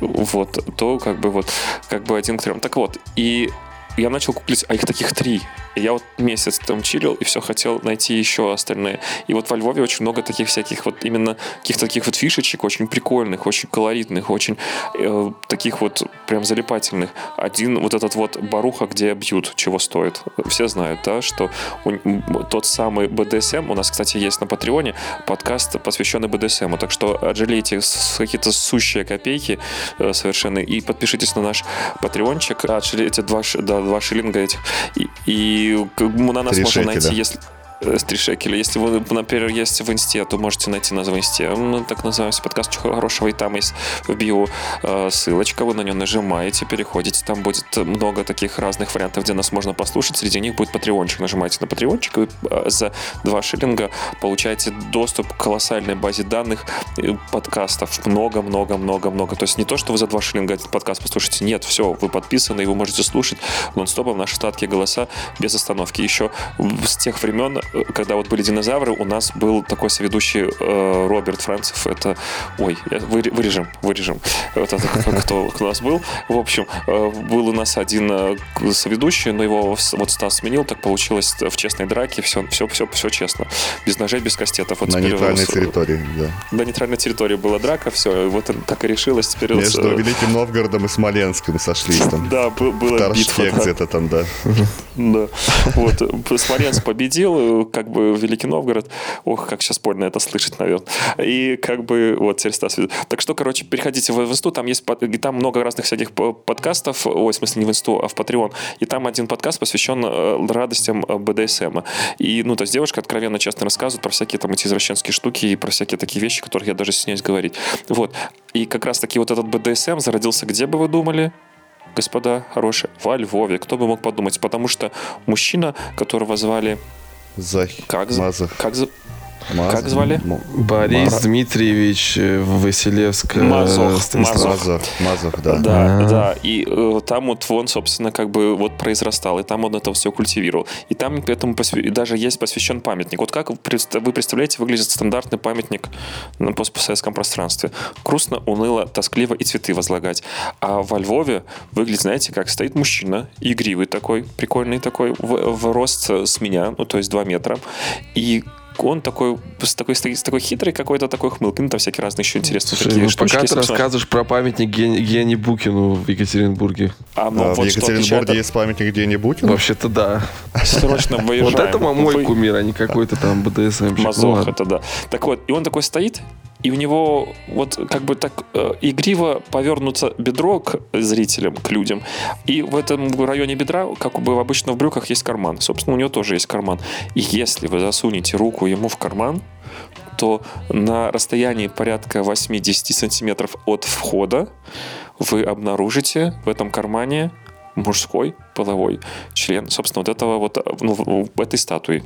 вот, то, как бы, вот, как бы один к трем. Так вот, и я начал куплить, а их таких три. Я вот месяц там чилил и все хотел найти еще остальные. И вот во Львове очень много таких всяких вот именно каких-то таких вот фишечек, очень прикольных, очень колоритных, очень э, таких вот прям залипательных. Один вот этот вот баруха, где бьют, чего стоит. Все знают, да, что у, тот самый БДСМ, у нас, кстати, есть на Патреоне подкаст, посвященный БДСМу, так что отжалейте какие-то сущие копейки э, совершенно и подпишитесь на наш Патреончик, отжалейте два, да, два шиллинга этих и, и и на нас можно найти, если 3 шекеля. Если вы, например, есть в инсте, то можете найти нас в инсте. Мы так называемся подкаст «Чего хорошего», и там есть в био э, ссылочка, вы на нее нажимаете, переходите, там будет много таких разных вариантов, где нас можно послушать, среди них будет патреончик. Нажимаете на патреончик, и э, за 2 шиллинга получаете доступ к колоссальной базе данных э, подкастов. Много-много-много-много. То есть не то, что вы за 2 шиллинга этот подкаст послушаете, нет, все, вы подписаны, и вы можете слушать нон-стопом наши статки голоса без остановки. Еще с тех времен когда вот были динозавры, у нас был такой соведущий э, Роберт Францев. Это, ой, вырежем, вырежем. Вот это кто у нас был. В общем, э, был у нас один э, соведущий, но его вот Стас сменил, так получилось в честной драке, все, все, все, все честно. Без ножей, без кастетов. Вот На нейтральной территории, да. На нейтральной территории была драка, все, вот так и решилось. Теперь Между вот, Великим Новгородом и Смоленском сошлись там. Да, было битва. где-то там, да. Да. Вот, Смоленск победил, как бы Великий Новгород. Ох, как сейчас больно это слышать, наверное. И как бы вот теперь Стас Так что, короче, переходите в инсту, там есть там много разных всяких подкастов, ой, в смысле не в инсту, а в Patreon. И там один подкаст посвящен э, радостям э, БДСМ. И, ну, то есть девушка откровенно честно рассказывает про всякие там эти извращенские штуки и про всякие такие вещи, которых я даже стесняюсь говорить. Вот. И как раз таки вот этот БДСМ зародился где бы вы думали? господа хорошие, во Львове. Кто бы мог подумать? Потому что мужчина, которого звали Захи. Как, Мазах. как, Маз... Как звали? Борис Мар... Дмитриевич э, Василевск. Э, Мазох. Мазох. Мазох, да. Да, А-а-а. да. И э, там вот он, собственно, как бы вот произрастал, и там он это все культивировал. И там к этому посвя... даже есть посвящен памятник. Вот как вы представляете, выглядит стандартный памятник на постсоветском пространстве? Грустно, уныло, тоскливо и цветы возлагать. А во Львове выглядит, знаете, как стоит мужчина, игривый такой, прикольный такой, в, в рост с меня, ну, то есть 2 метра, и он такой, с такой, с такой хитрый какой-то такой хмылкой. Ну, там всякие разные еще интересные Слушай, такие ну, штучки. Пока ты рассказываешь про памятник Ген... Гене Букину в Екатеринбурге. А, ну, а вот в Екатеринбурге есть памятник Гене Букину? Вообще-то да. Срочно выезжаем. Вот это мой кумир, а не какой-то там БДСМ. Мазох, это да. Так вот, и он такой стоит, и у него вот как бы так э, игриво повернуться бедро к зрителям, к людям. И в этом районе бедра, как бы обычно в брюках, есть карман. Собственно, у него тоже есть карман. И если вы засунете руку ему в карман, то на расстоянии порядка 8-10 сантиметров от входа вы обнаружите в этом кармане мужской половой член, собственно, вот этого вот, ну, этой статуи.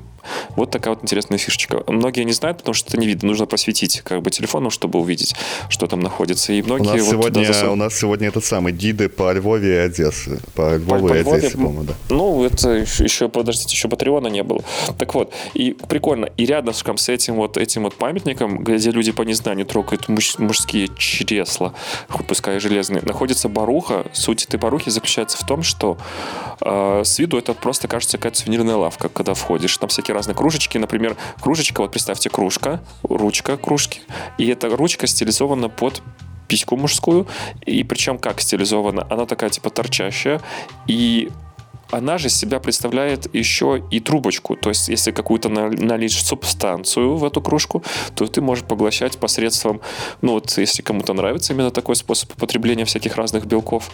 Вот такая вот интересная фишечка. Многие не знают, потому что это не видно. Нужно просветить как бы телефоном, чтобы увидеть, что там находится. И многие у нас, вот сегодня, засу... у нас сегодня этот самый гиды по Львове и Одессе. По Львову по, и Одессе, по-моему, да. Ну, это еще, подождите, еще Патреона не было. Так вот, и прикольно. И рядом с этим вот, этим вот памятником, где люди по незнанию трогают муж, мужские чресла, пускай железные, находится баруха. Суть этой барухи заключается в том, что с виду это просто кажется какая-то сувенирная лавка, когда входишь. Там всякие разные кружечки. Например, кружечка, вот представьте, кружка, ручка кружки. И эта ручка стилизована под письку мужскую. И причем как стилизована? Она такая типа торчащая. И она же себя представляет еще и трубочку. То есть, если какую-то налить субстанцию в эту кружку, то ты можешь поглощать посредством, ну вот, если кому-то нравится именно такой способ употребления всяких разных белков,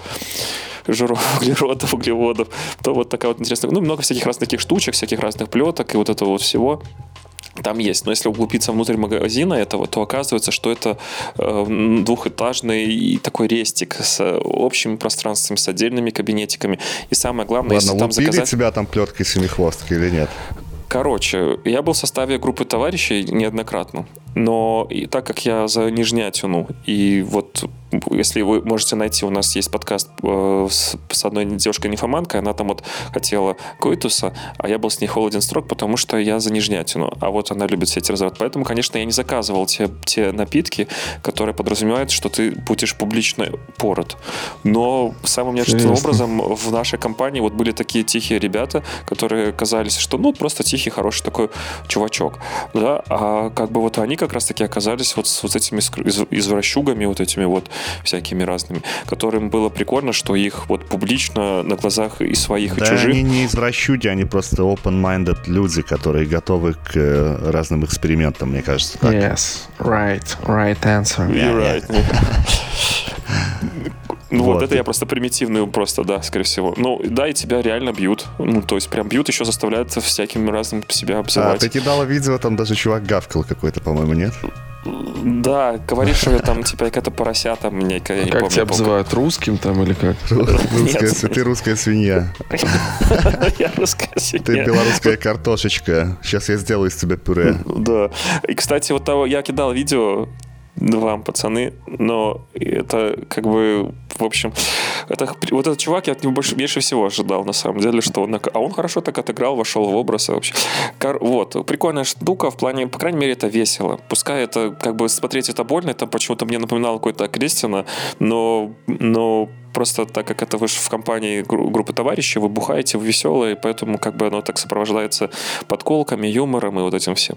жиров, углеродов, углеводов, то вот такая вот интересная, ну, много всяких разных таких штучек, всяких разных плеток и вот этого вот всего там есть. Но если углубиться внутрь магазина этого, то оказывается, что это э, двухэтажный такой рестик с общими пространствами, с отдельными кабинетиками. И самое главное, Ладно, если там заказать... тебя там плеткой семихвостки или нет? Короче, я был в составе группы товарищей неоднократно. Но и так как я за Нижнятину, и вот если вы можете найти, у нас есть подкаст э, с, с одной девушкой-нефоманкой, она там вот хотела коитуса, а я был с ней холоден строк, потому что я за Нижнятину, а вот она любит все эти разврат. Поэтому, конечно, я не заказывал те, те напитки, которые подразумевают, что ты будешь публично пород. Но самым неожиданным образом в нашей компании вот были такие тихие ребята, которые казались, что ну просто тихий, хороший такой чувачок. Да? А как бы вот они как раз-таки оказались вот с вот этими извращугами, вот этими вот всякими разными, которым было прикольно, что их вот публично на глазах и своих, да, и чужих. они не извращуги, они просто open-minded люди, которые готовы к э, разным экспериментам, мне кажется. Так. Yes, right, right answer. You're right. Ну вот. вот, это я просто примитивный, просто, да, скорее всего. Ну, да, и тебя реально бьют. Ну, то есть прям бьют, еще заставляют всякими разным себя обзывать. А, ты кидала видео, там даже чувак гавкал какой-то, по-моему, нет? Да, говоришь, что там типа какая-то поросята мне, я не как помню. тебя обзывают, русским там или как? Русская, ты русская свинья. Я русская свинья. Ты белорусская картошечка. Сейчас я сделаю из тебя пюре. Да. И, кстати, вот того, я кидал видео вам, пацаны, но это как бы, в общем, это, вот этот чувак, я от него больше, меньше всего ожидал, на самом деле, что он, а он хорошо так отыграл, вошел в образ вообще. Вот, прикольная штука в плане, по крайней мере, это весело. Пускай это, как бы, смотреть это больно, это почему-то мне напоминало какой-то Кристина, но, но просто так как это вы в компании группы товарищей, вы бухаете, вы веселые, поэтому как бы оно так сопровождается подколками, юмором и вот этим всем.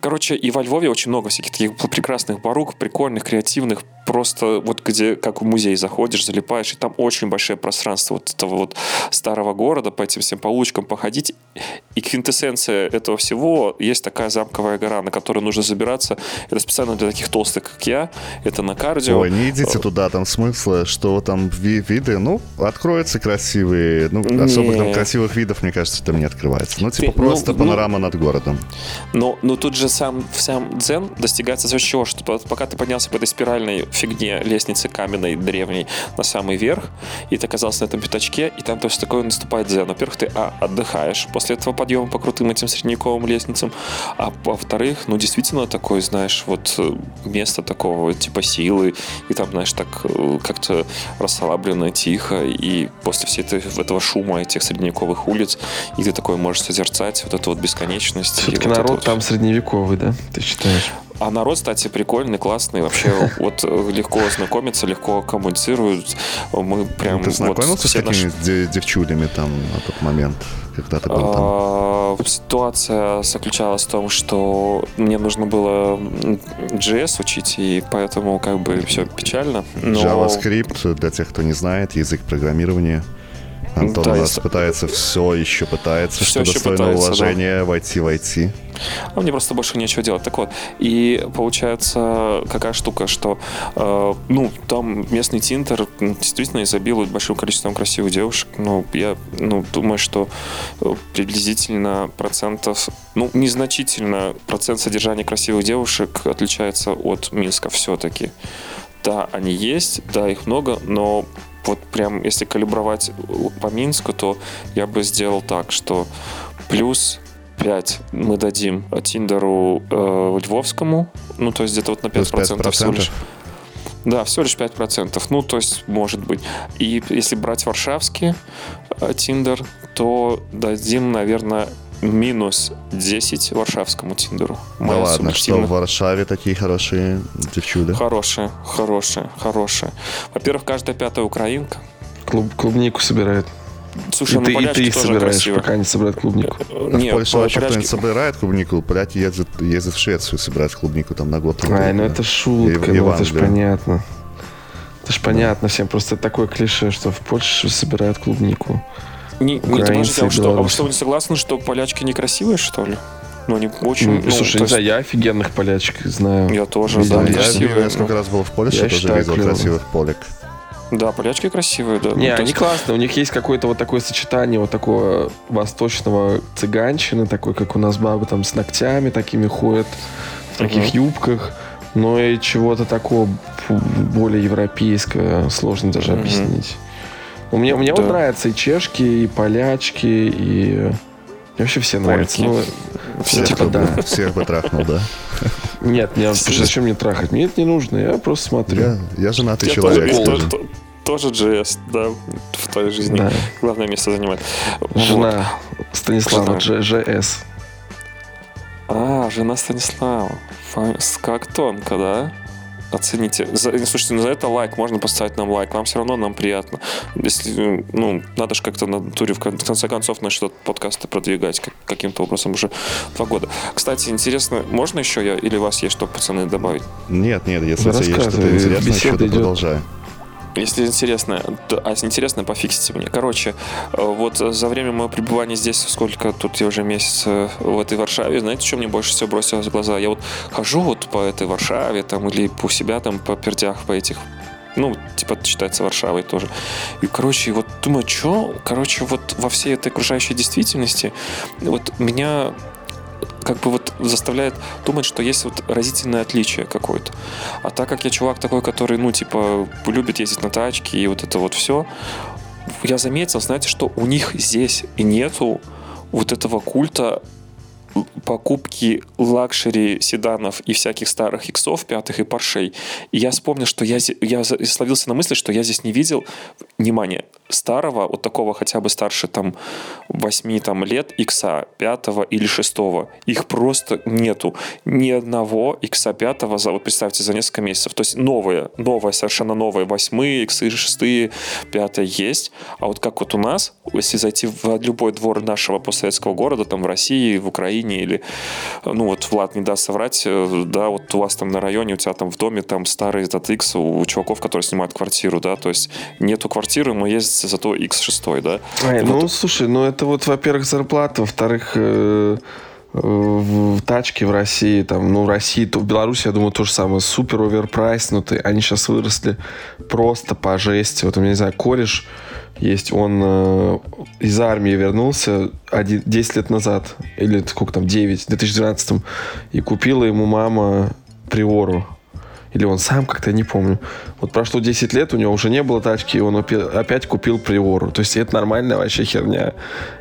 Короче, и во Львове очень много всяких таких прекрасных барук, прикольных, креативных, просто вот где, как в музей заходишь, залипаешь, и там очень большое пространство вот этого вот старого города, по этим всем получкам походить. И квинтэссенция этого всего есть такая замковая гора, на которую нужно забираться. Это специально для таких толстых, как я. Это на кардио. Ой, не идите туда, там смысла, что там виды, ну, откроются красивые, ну, особо там красивых видов, мне кажется, там не открывается. Ну, типа Ты, ну, просто ну, панорама ну, над городом. Но, но тут же сам, сам дзен достигается за счет чего? Что пока ты поднялся по этой спиральной фигне лестницы каменной древней на самый верх, и ты оказался на этом пятачке, и там тоже такое наступает дзен. Во-первых, ты а, отдыхаешь после этого подъема по крутым этим средневековым лестницам, а во-вторых, ну, действительно такое, знаешь, вот э, место такого типа силы, и там, знаешь, так э, как-то расслабленно, тихо, и после всей этой, этого шума этих средневековых улиц, и ты такой можешь созерцать вот эту вот бесконечность. Все-таки вот народ вот... там средневековый, да, ты считаешь? А народ, кстати, прикольный, классный. Вообще вот э, легко знакомиться, легко коммуницируют. Мы прям... Ты знакомился с такими девчулями там на тот момент? когда ты был там? А, ситуация заключалась в том, что мне нужно было JS учить, и поэтому как бы все печально. Но... JavaScript, для тех, кто не знает, язык программирования. Антон да, у нас если... пытается все еще пытается, все что достойно пытается, уважения да. войти в IT. А мне просто больше нечего делать. Так вот, и получается какая штука, что э, ну, там местный тинтер действительно изобилует большим количеством красивых девушек. Ну, я ну, думаю, что э, приблизительно процентов, ну, незначительно процент содержания красивых девушек отличается от Минска все-таки. Да, они есть, да, их много, но вот прям, если калибровать по Минску, то я бы сделал так, что плюс 5 мы дадим Тиндеру э, Львовскому, ну, то есть где-то вот на 5%, 5%. всего лишь. Да, всего лишь 5%. Ну, то есть, может быть. И если брать варшавский Тиндер, то дадим, наверное, минус 10 варшавскому Тиндеру. Да ладно, что в Варшаве такие хорошие девчули? Хорошие, хорошие, хорошие. Во-первых, каждая пятая украинка. Клуб, клубнику собирает. Слушай, и ну, ты, и ты их собираешь, красиво. пока не собирают клубнику. А Нет, в Польше вообще кто-нибудь собирает клубнику, поляки ездят, ездят в Швецию собирать клубнику там на год. Ай, ну это шутка, и, ну это же понятно. Это ж понятно всем, просто такое клише, что в Польше собирают клубнику. Не, не, подождите, а что, а что, вы не согласны, что полячки некрасивые, что ли? Ну, они очень... Ну, ну, слушай, не знаю, я офигенных полячек знаю. Я тоже, видел, да, я, красивые. Я несколько раз был в Польше, я тоже считаю, видел клево. красивых полек. Да, полячки красивые, да. Не, ну, они есть... классные. У них есть какое-то вот такое сочетание вот такого восточного цыганщины, такой, как у нас бабы там с ногтями такими ходят, в таких uh-huh. юбках. Но и чего-то такого более европейского сложно даже uh-huh. объяснить. У меня, мне да. вот нравятся и чешки, и полячки, и... Вообще все нравятся. Ну, всех, типа, да. Всех бы трахнул, да? Нет, мне, зачем мне трахать? Мне это не нужно, я просто смотрю. Я, я женатый я человек. Тоже, тоже, тоже GS, да, в твоей жизни да. главное место занимает. Жена вот. Станислава GS. А, жена Станислава. Как тонко, да? Оцените. За, слушайте, ну за это лайк, можно поставить нам лайк. Нам все равно нам приятно. Если, ну, надо же как-то на туре в конце концов наш этот подкаст продвигать как, каким-то образом уже два года. Кстати, интересно, можно еще я или у вас есть что, пацаны, добавить? Нет, нет, если есть что-то интересное, что-то продолжаю. Если интересно, то, а интересно, пофиксите мне. Короче, э, вот за время моего пребывания здесь, сколько тут я уже месяц э, в этой Варшаве, знаете, что мне больше всего бросилось в глаза? Я вот хожу вот по этой Варшаве там или по себя там по пердях, по этих ну, типа, считается Варшавой тоже. И, короче, вот думаю, что, короче, вот во всей этой окружающей действительности, вот меня как бы вот заставляет думать, что есть вот разительное отличие какое-то. А так как я чувак такой, который, ну, типа, любит ездить на тачке и вот это вот все, я заметил, знаете, что у них здесь и нету вот этого культа покупки luxury седанов и всяких старых иксов, пятых и Поршей. И я вспомнил, что я, я словился на мысли, что я здесь не видел, внимание, старого, вот такого хотя бы старше там 8 там, лет икса, пятого или шестого. Их просто нету. Ни одного икса пятого, за, вот представьте, за несколько месяцев. То есть новые, новые, совершенно новые, восьмые, иксы, шестые, пятые есть. А вот как вот у нас, если зайти в любой двор нашего постсоветского города, там в России, в Украине или, ну вот Влад не даст соврать, э, да, вот у вас там на районе, у тебя там в доме там старый этот X у чуваков, которые снимают квартиру, да, то есть нету квартиры, но есть зато X6, да. Ай, ну, вот... слушай, ну это вот, во-первых, зарплата, во-вторых, э, в тачке в России, там, ну, в России, то в Беларуси, я думаю, то же самое, супер оверпрайснутые, они сейчас выросли просто по жести. Вот у меня, не знаю, кореш есть, он э, из армии вернулся один, 10 лет назад, или сколько там, 9, в 2012, и купила ему мама Приору. Или он сам как-то, не помню. Вот прошло 10 лет, у него уже не было тачки, и он опять купил Приору. То есть это нормальная вообще херня.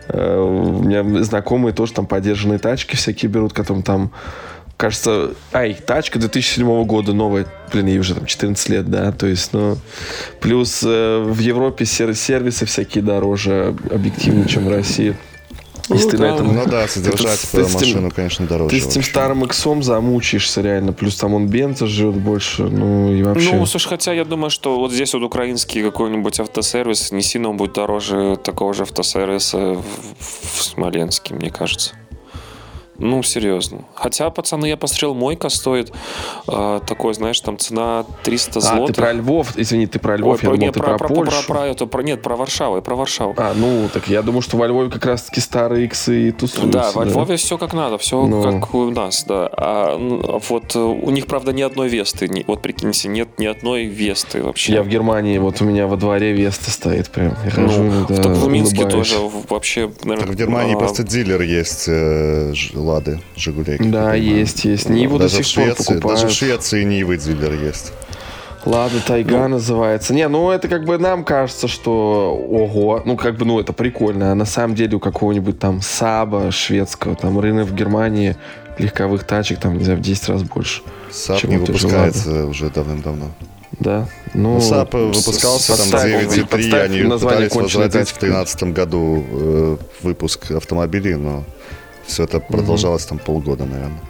Э, у меня знакомые тоже там поддержанные тачки всякие берут, которым там кажется, ай, тачка 2007 года новая, блин, ей уже там 14 лет, да, то есть, ну, плюс э, в Европе сервисы всякие дороже, объективнее, чем в России. Если ну, ты да. на этом... Ну да, содержать ты, ты, машину, ты, конечно, дороже. Ты с этим старым иксом замучаешься реально. Плюс там он бенза жрет больше. Ну и вообще... Ну, слушай, хотя я думаю, что вот здесь вот украинский какой-нибудь автосервис не сильно он будет дороже такого же автосервиса в, в Смоленске, мне кажется. Ну, серьезно. Хотя, пацаны, я посмотрел, мойка стоит э, такой, знаешь, там цена 300 злотых. А, ты про Львов, извини, ты про Львов, Ой, я про, думал, нет, ты про, про, про Польшу. Про, про, это, про, нет, про Варшаву, про Варшаву. А, ну, так я думаю, что во Львове как раз-таки старые иксы и тусуются. Да, во Львове да? все как надо, все ну. как у нас, да. А вот у них, правда, ни одной Весты, ни, вот прикиньте, нет ни одной Весты вообще. Я в Германии, вот у меня во дворе Веста стоит прям. Я хожу, ну, да, в, в Минске тоже вообще, наверное... Так в Германии а... просто дилер есть э, Лады, батарейки. Да, есть, есть. Ниву даже до сих в Швеции, пор покупают. Даже в Швеции Нивы дилер есть. Лада Тайга ну, называется. Не, ну это как бы нам кажется, что ого, ну как бы, ну это прикольно. А на самом деле у какого-нибудь там Саба шведского, там рынок в Германии легковых тачек там, не знаю, в 10 раз больше. Saab не выпускается уже давным-давно. Да. Ну, ну Saab выпускался там 9.3, они пытались возродить в 2013 году э, выпуск автомобилей, но все это продолжалось там полгода, наверное.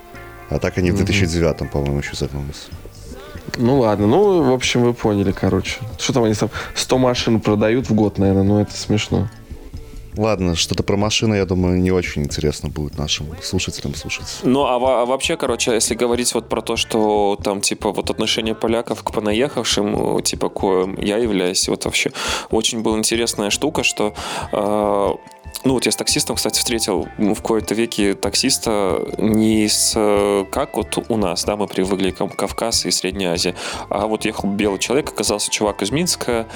А так они в 2009, по-моему, еще загнулись. Ну ладно, ну, в общем, вы поняли, короче. Что там они там 100 машин продают в год, наверное, ну это смешно. Ладно, что-то про машины, я думаю, не очень интересно будет нашим слушателям слушать. Ну, а, а вообще, короче, если говорить вот про то, что там, типа, вот отношение поляков к понаехавшим, типа, коим я являюсь, вот вообще очень была интересная штука, что э, ну вот я с таксистом, кстати, встретил в кои-то веке таксиста не с как вот у нас, да, мы привыкли к Кавказ и Средняя Азия, а вот ехал белый человек, оказался чувак из Минска,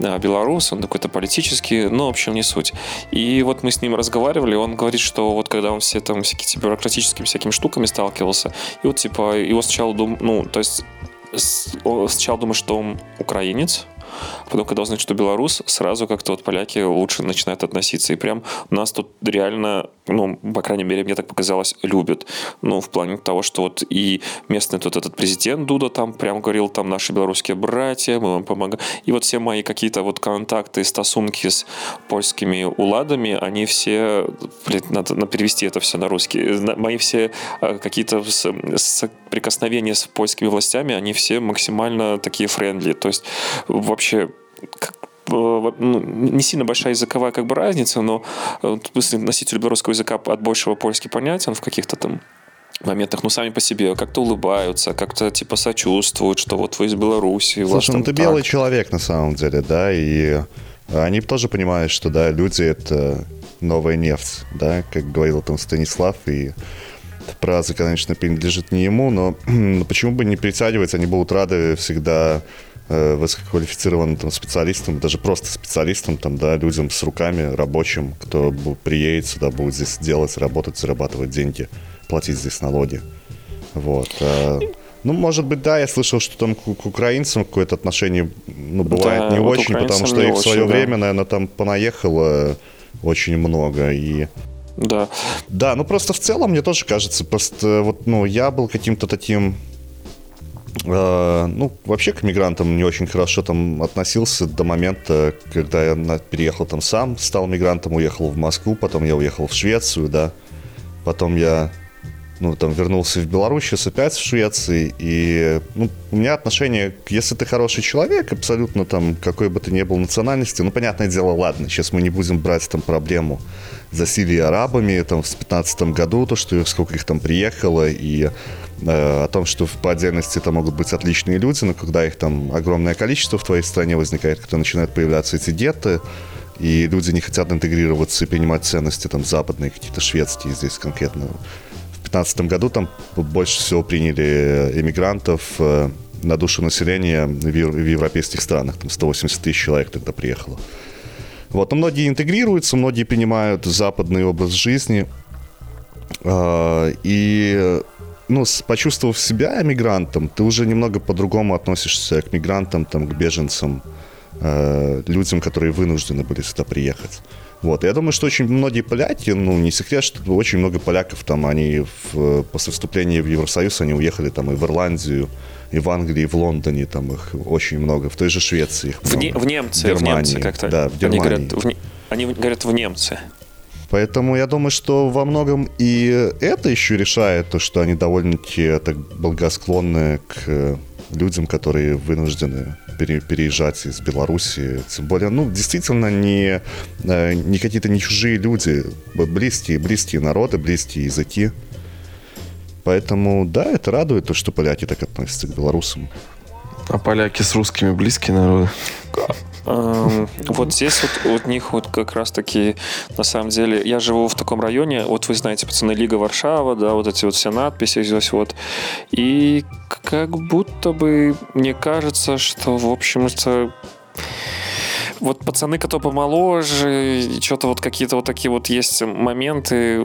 а, белорус, он какой-то политический, ну, в общем, не суть. И вот мы с ним разговаривали, он говорит, что вот когда он все там всякие бюрократическими всякими штуками сталкивался, и вот типа его сначала дум, ну, то есть сначала думаешь, что он украинец, Потом, когда узнают, что белорус, сразу как-то вот поляки лучше начинают относиться. И прям нас тут реально, ну, по крайней мере, мне так показалось, любят. Ну, в плане того, что вот и местный тут этот президент Дуда там прям говорил, там наши белорусские братья, мы вам помогаем. И вот все мои какие-то вот контакты, стосунки с польскими уладами, они все, блин, надо, надо перевести это все на русский. Мои все а, какие-то прикосновения с польскими властями, они все максимально такие френдли. То есть вообще как, ну, не сильно большая языковая как бы разница, но э, если носитель белорусского языка от большего польский понятен в каких-то там моментах, ну, сами по себе как-то улыбаются, как-то, типа, сочувствуют, что вот вы из Беларуси. Слушай, ну, ты так. белый человек, на самом деле, да, и они тоже понимают, что, да, люди — это новая нефть, да, как говорил там Станислав, и фраза, конечно, принадлежит не ему, но почему бы не притягивать, они будут рады всегда Э, высококвалифицированным там, специалистам, даже просто специалистам, там, да, людям с руками, рабочим, кто приедет сюда, будет здесь делать, работать, зарабатывать деньги, платить здесь налоги. Вот. А, ну, может быть, да, я слышал, что там к, к украинцам какое-то отношение, ну, бывает да, не вот очень, потому что их в свое очень, время, да. наверное, там понаехало очень много, и да. Да, ну просто в целом мне тоже кажется, просто вот, ну, я был каким-то таким Э, ну, вообще к мигрантам не очень хорошо там относился до момента, когда я переехал там сам, стал мигрантом, уехал в Москву, потом я уехал в Швецию, да, потом я ну, там, вернулся в Беларусь, сейчас опять в Швеции, и, ну, у меня отношение, если ты хороший человек, абсолютно там, какой бы ты ни был национальности, ну, понятное дело, ладно, сейчас мы не будем брать там проблему засилия арабами, там, в 15 году, то, что сколько их там приехало, и э, о том, что по отдельности это могут быть отличные люди, но когда их там огромное количество в твоей стране возникает, когда начинают появляться эти гетты, и люди не хотят интегрироваться и принимать ценности там западные, какие-то шведские здесь конкретно 2015 году там больше всего приняли иммигрантов э, на душу населения в европейских странах. Там 180 тысяч человек тогда приехало. Вот. Но многие интегрируются, многие принимают западный образ жизни. А, и ну, почувствовав себя эмигрантом, ты уже немного по-другому относишься к мигрантам, там, к беженцам, э, людям, которые вынуждены были сюда приехать. Вот, я думаю, что очень многие поляки, ну, не секрет, что очень много поляков там, они в, после вступления в Евросоюз, они уехали там и в Ирландию, и в Англии, и в Лондоне, там их очень много, в той же Швеции их в, много. в немцы, в, Германии, в немцы как-то. Да, в Германии. Они говорят, в, они говорят в немцы. Поэтому я думаю, что во многом и это еще решает то, что они довольно-таки так благосклонны к людям, которые вынуждены пере, переезжать из Беларуси. Тем более, ну, действительно, не, э, не какие-то не чужие люди, близкие, близкие народы, близкие языки. Поэтому, да, это радует то, что поляки так относятся к белорусам. А поляки с русскими близкие народы? Вот здесь вот у них вот как раз таки, на самом деле, я живу в таком районе, вот вы знаете, пацаны, Лига Варшава, да, вот эти вот все надписи здесь вот. И как будто бы мне кажется, что, в общем-то, вот пацаны, кто помоложе, что-то вот какие-то вот такие вот есть моменты,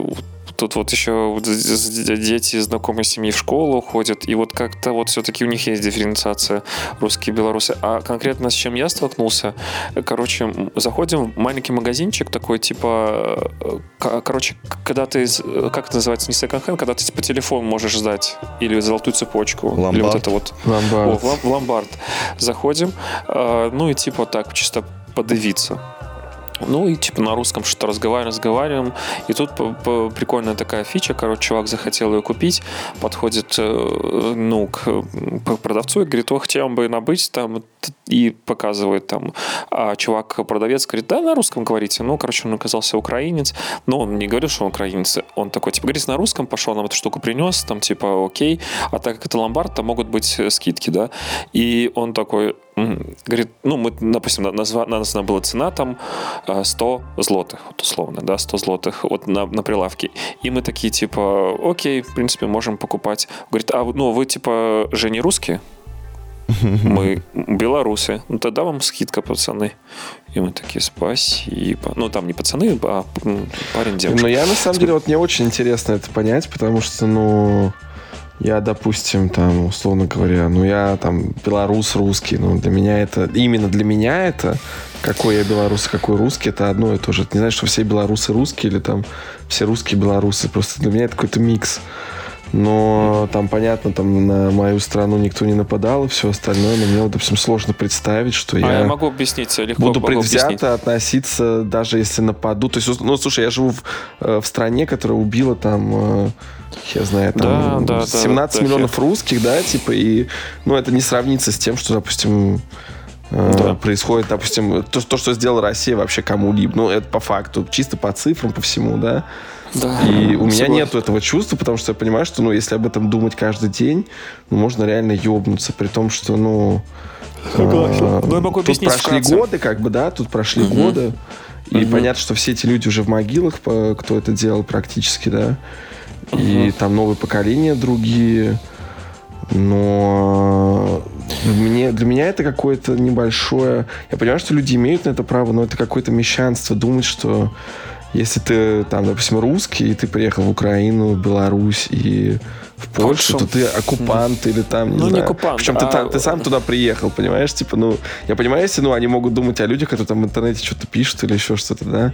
тут вот еще дети знакомые семьи в школу ходят, и вот как-то вот все-таки у них есть дифференциация русские и белорусы. А конкретно с чем я столкнулся, короче, заходим в маленький магазинчик такой, типа, э, короче, когда ты, как это называется, не секонд-хенд, когда ты типа телефон можешь сдать, или золотую цепочку, ломбард. или вот это вот. Ломбард. О, в ломбард. Заходим, э, ну и типа так, чисто подавиться. Ну и типа на русском что-то разговариваем, разговариваем. И тут прикольная такая фича, короче, чувак захотел ее купить, подходит э, ну, к продавцу и говорит, ох, хотел бы набыть там, и показывает там. А чувак-продавец говорит, да, на русском говорите. Ну, короче, он оказался украинец, но он не говорил, что он украинец. Он такой, типа, говорит на русском, пошел нам эту штуку принес, там, типа, окей. А так как это ломбард, там могут быть э, скидки, да. И он такой, говорит, ну, мы, допустим, назва, названа была цена там 100 э, злотых, вот условно, да, 100 злотых вот на, на прилавке. И мы такие, типа, окей, в принципе, можем покупать. Говорит, а ну, вы, типа, же не русские? Мы белорусы. Ну, тогда вам скидка, пацаны. И мы такие, спасибо. Ну, там не пацаны, а парень, девушка. Ну, я, на самом деле, вот мне очень интересно это понять, потому что, ну, я, допустим, там, условно говоря, ну, я там белорус, русский, ну, для меня это, именно для меня это, какой я белорус, какой русский, это одно и то же. Это не значит, что все белорусы русские или там все русские белорусы. Просто для меня это какой-то микс. Но там, понятно, там на мою страну никто не нападал и все остальное, но мне, допустим, сложно представить, что а я, я могу объяснить, легко буду предвзято объяснить. относиться, даже если нападут. То есть, ну, слушай, я живу в, э, в стране, которая убила там, э, я знаю, там да, да, 17 да, миллионов да. русских, да, типа, и, ну, это не сравнится с тем, что, допустим, э, Да. происходит, допустим, то, то, что сделала Россия вообще кому-либо. Ну, это по факту, чисто по цифрам, по всему, да. Да, И у меня нету этого чувства, потому что я понимаю, что, ну, если об этом думать каждый день, ну, можно реально ёбнуться, при том, что, ну... Согласен. э, Ну, я могу тут прошли вкратце. годы, как бы, да, тут прошли годы, и понятно, что все эти люди уже в могилах, кто это делал практически, да, и там новые поколения другие, но мне, для меня это какое-то небольшое... Я понимаю, что люди имеют на это право, но это какое-то мещанство думать, что если ты, там, допустим, русский, и ты приехал в Украину, в Беларусь и в Польшу, Польшу. то ты оккупант или там, не Ну, не знаю. оккупант, Причем ты, а- там- ты сам туда приехал, понимаешь? Типа, ну, я понимаю, если, ну, они могут думать о людях, которые там в интернете что-то пишут или еще что-то, да?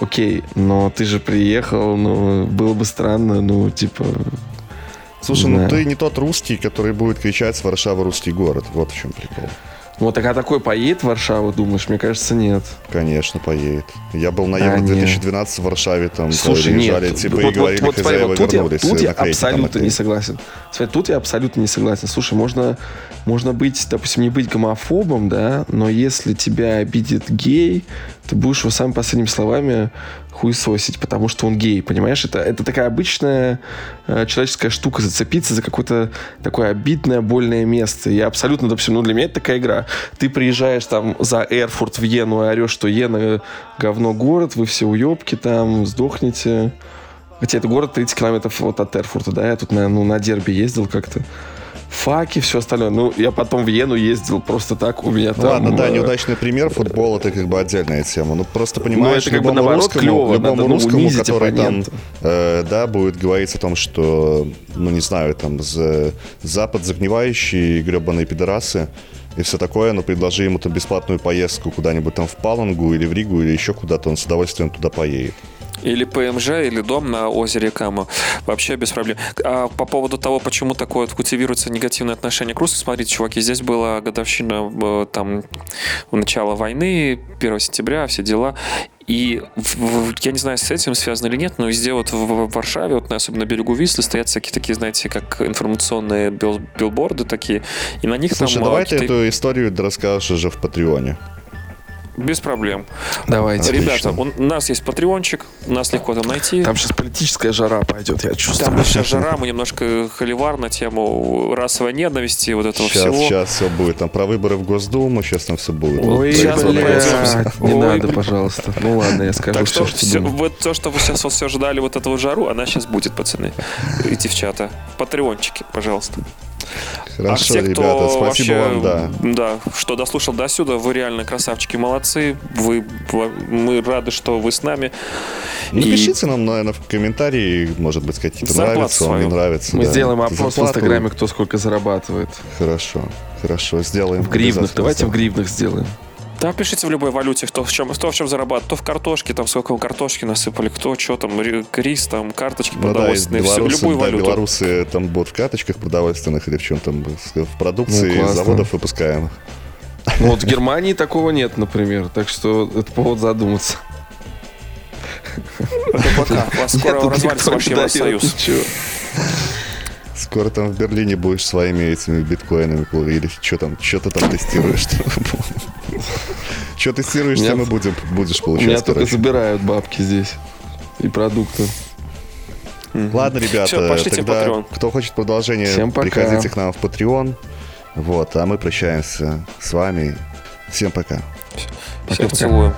Окей, но ты же приехал, ну, было бы странно, ну, типа... Слушай, Не ну знаю. ты не тот русский, который будет кричать с Варшавы русский город. Вот в чем прикол. Вот, так а такой поедет в Варшаву, думаешь? Мне кажется, нет. Конечно, поедет. Я был на А, Евро нет. 2012 в Варшаве, там Слушай, приезжали нет. типа вот, и вот, говорили, вот, смотри, хозяева вот тут я, тут я наклейки там абсолютно не согласен. Смотри, тут я абсолютно не согласен. Слушай, можно, можно быть, допустим, не быть гомофобом, да, но если тебя обидит гей, ты будешь его самыми последними словами хуесосить, потому что он гей, понимаешь? Это, это такая обычная э, человеческая штука, зацепиться за какое-то такое обидное, больное место. Я абсолютно, допустим, ну для меня это такая игра. Ты приезжаешь там за Эрфурт в Йену и орешь, что Йена говно город, вы все уебки там, сдохнете. Хотя это город 30 километров вот от Эрфурта, да, я тут на, ну, на дерби ездил как-то. Факи, все остальное. Ну, я потом в Йену ездил просто так, у меня Ну там... ладно, да, э, неудачный пример. Футбол это как бы отдельная тема. Ну просто Ну, понимаешь, это как бы любому наоборот русскому, клево, любому надо, ну, русскому, унизить который там, оппонента. э, да, будет говорить о том, что, ну не знаю, там за Запад загнивающие гребаные пидорасы и все такое, но предложи ему там бесплатную поездку куда-нибудь там в Палангу или в Ригу или еще куда-то, он с удовольствием туда поедет. Или ПМЖ, или дом на озере Кама. Вообще без проблем. А по поводу того, почему такое культивируется негативное отношение к русским, смотрите, чуваки, здесь была годовщина э, там начала войны, 1 сентября, все дела. И я не знаю, с этим связано или нет, но везде вот в, Варшаве, вот особенно на берегу Вислы, стоят всякие такие, знаете, как информационные бил- билборды такие, и на них Слушай, там э, давай ты какие-то- эту историю расскажешь уже в Патреоне. Без проблем. Давайте. Ребята, у нас есть патреончик, нас легко там найти. Там сейчас политическая жара пойдет, я чувствую. Там сейчас жара, мы немножко холивар на тему расовой ненависти, вот этого Сейчас, всего. сейчас все будет. Там про выборы в Госдуму, сейчас там все будет. Ой, Сейчас не Ой, надо, блин. пожалуйста. Ну ладно, я скажу Так все, что, что все, думаю. вот то, что вы сейчас вот все ждали, вот этого жару, она сейчас будет, пацаны и девчата. Патреончики, пожалуйста. Хорошо, а все, кто ребята, спасибо вообще, вам, да. да, что дослушал до сюда, вы реально красавчики, молодцы. Вы, вы- мы рады, что вы с нами. Напишите и... нам, наверное, в комментарии, может быть, какие-то нравятся, вам не нравится. Мы да. сделаем опрос Зарплату... в Инстаграме, кто сколько зарабатывает. Хорошо, хорошо, сделаем. В гривнах, давайте в гривнах сделаем. Да, пишите в любой валюте, кто в чем, кто в чем зарабатывает. Кто в картошке, там сколько картошки насыпали, кто что там, рис, там, карточки ну, продовольственные, да, все, в любую да, валюту. белорусы там будут в карточках продовольственных или в чем там, в продукции ну, заводов выпускаемых. Ну вот в Германии такого нет, например, так что это повод задуматься. Это пока. Вас скоро развалится ваш Евросоюз. Скоро там в Берлине будешь своими этими биткоинами или что там, что ты там тестируешь. Что тестируешь, тем и будем, будешь получать. Меня только забирают бабки здесь и продукты. Ладно, ребята, Все, тогда кто хочет продолжение, Всем пока. приходите к нам в Patreon. Вот, а мы прощаемся с вами. Всем пока. Всех пока. целую.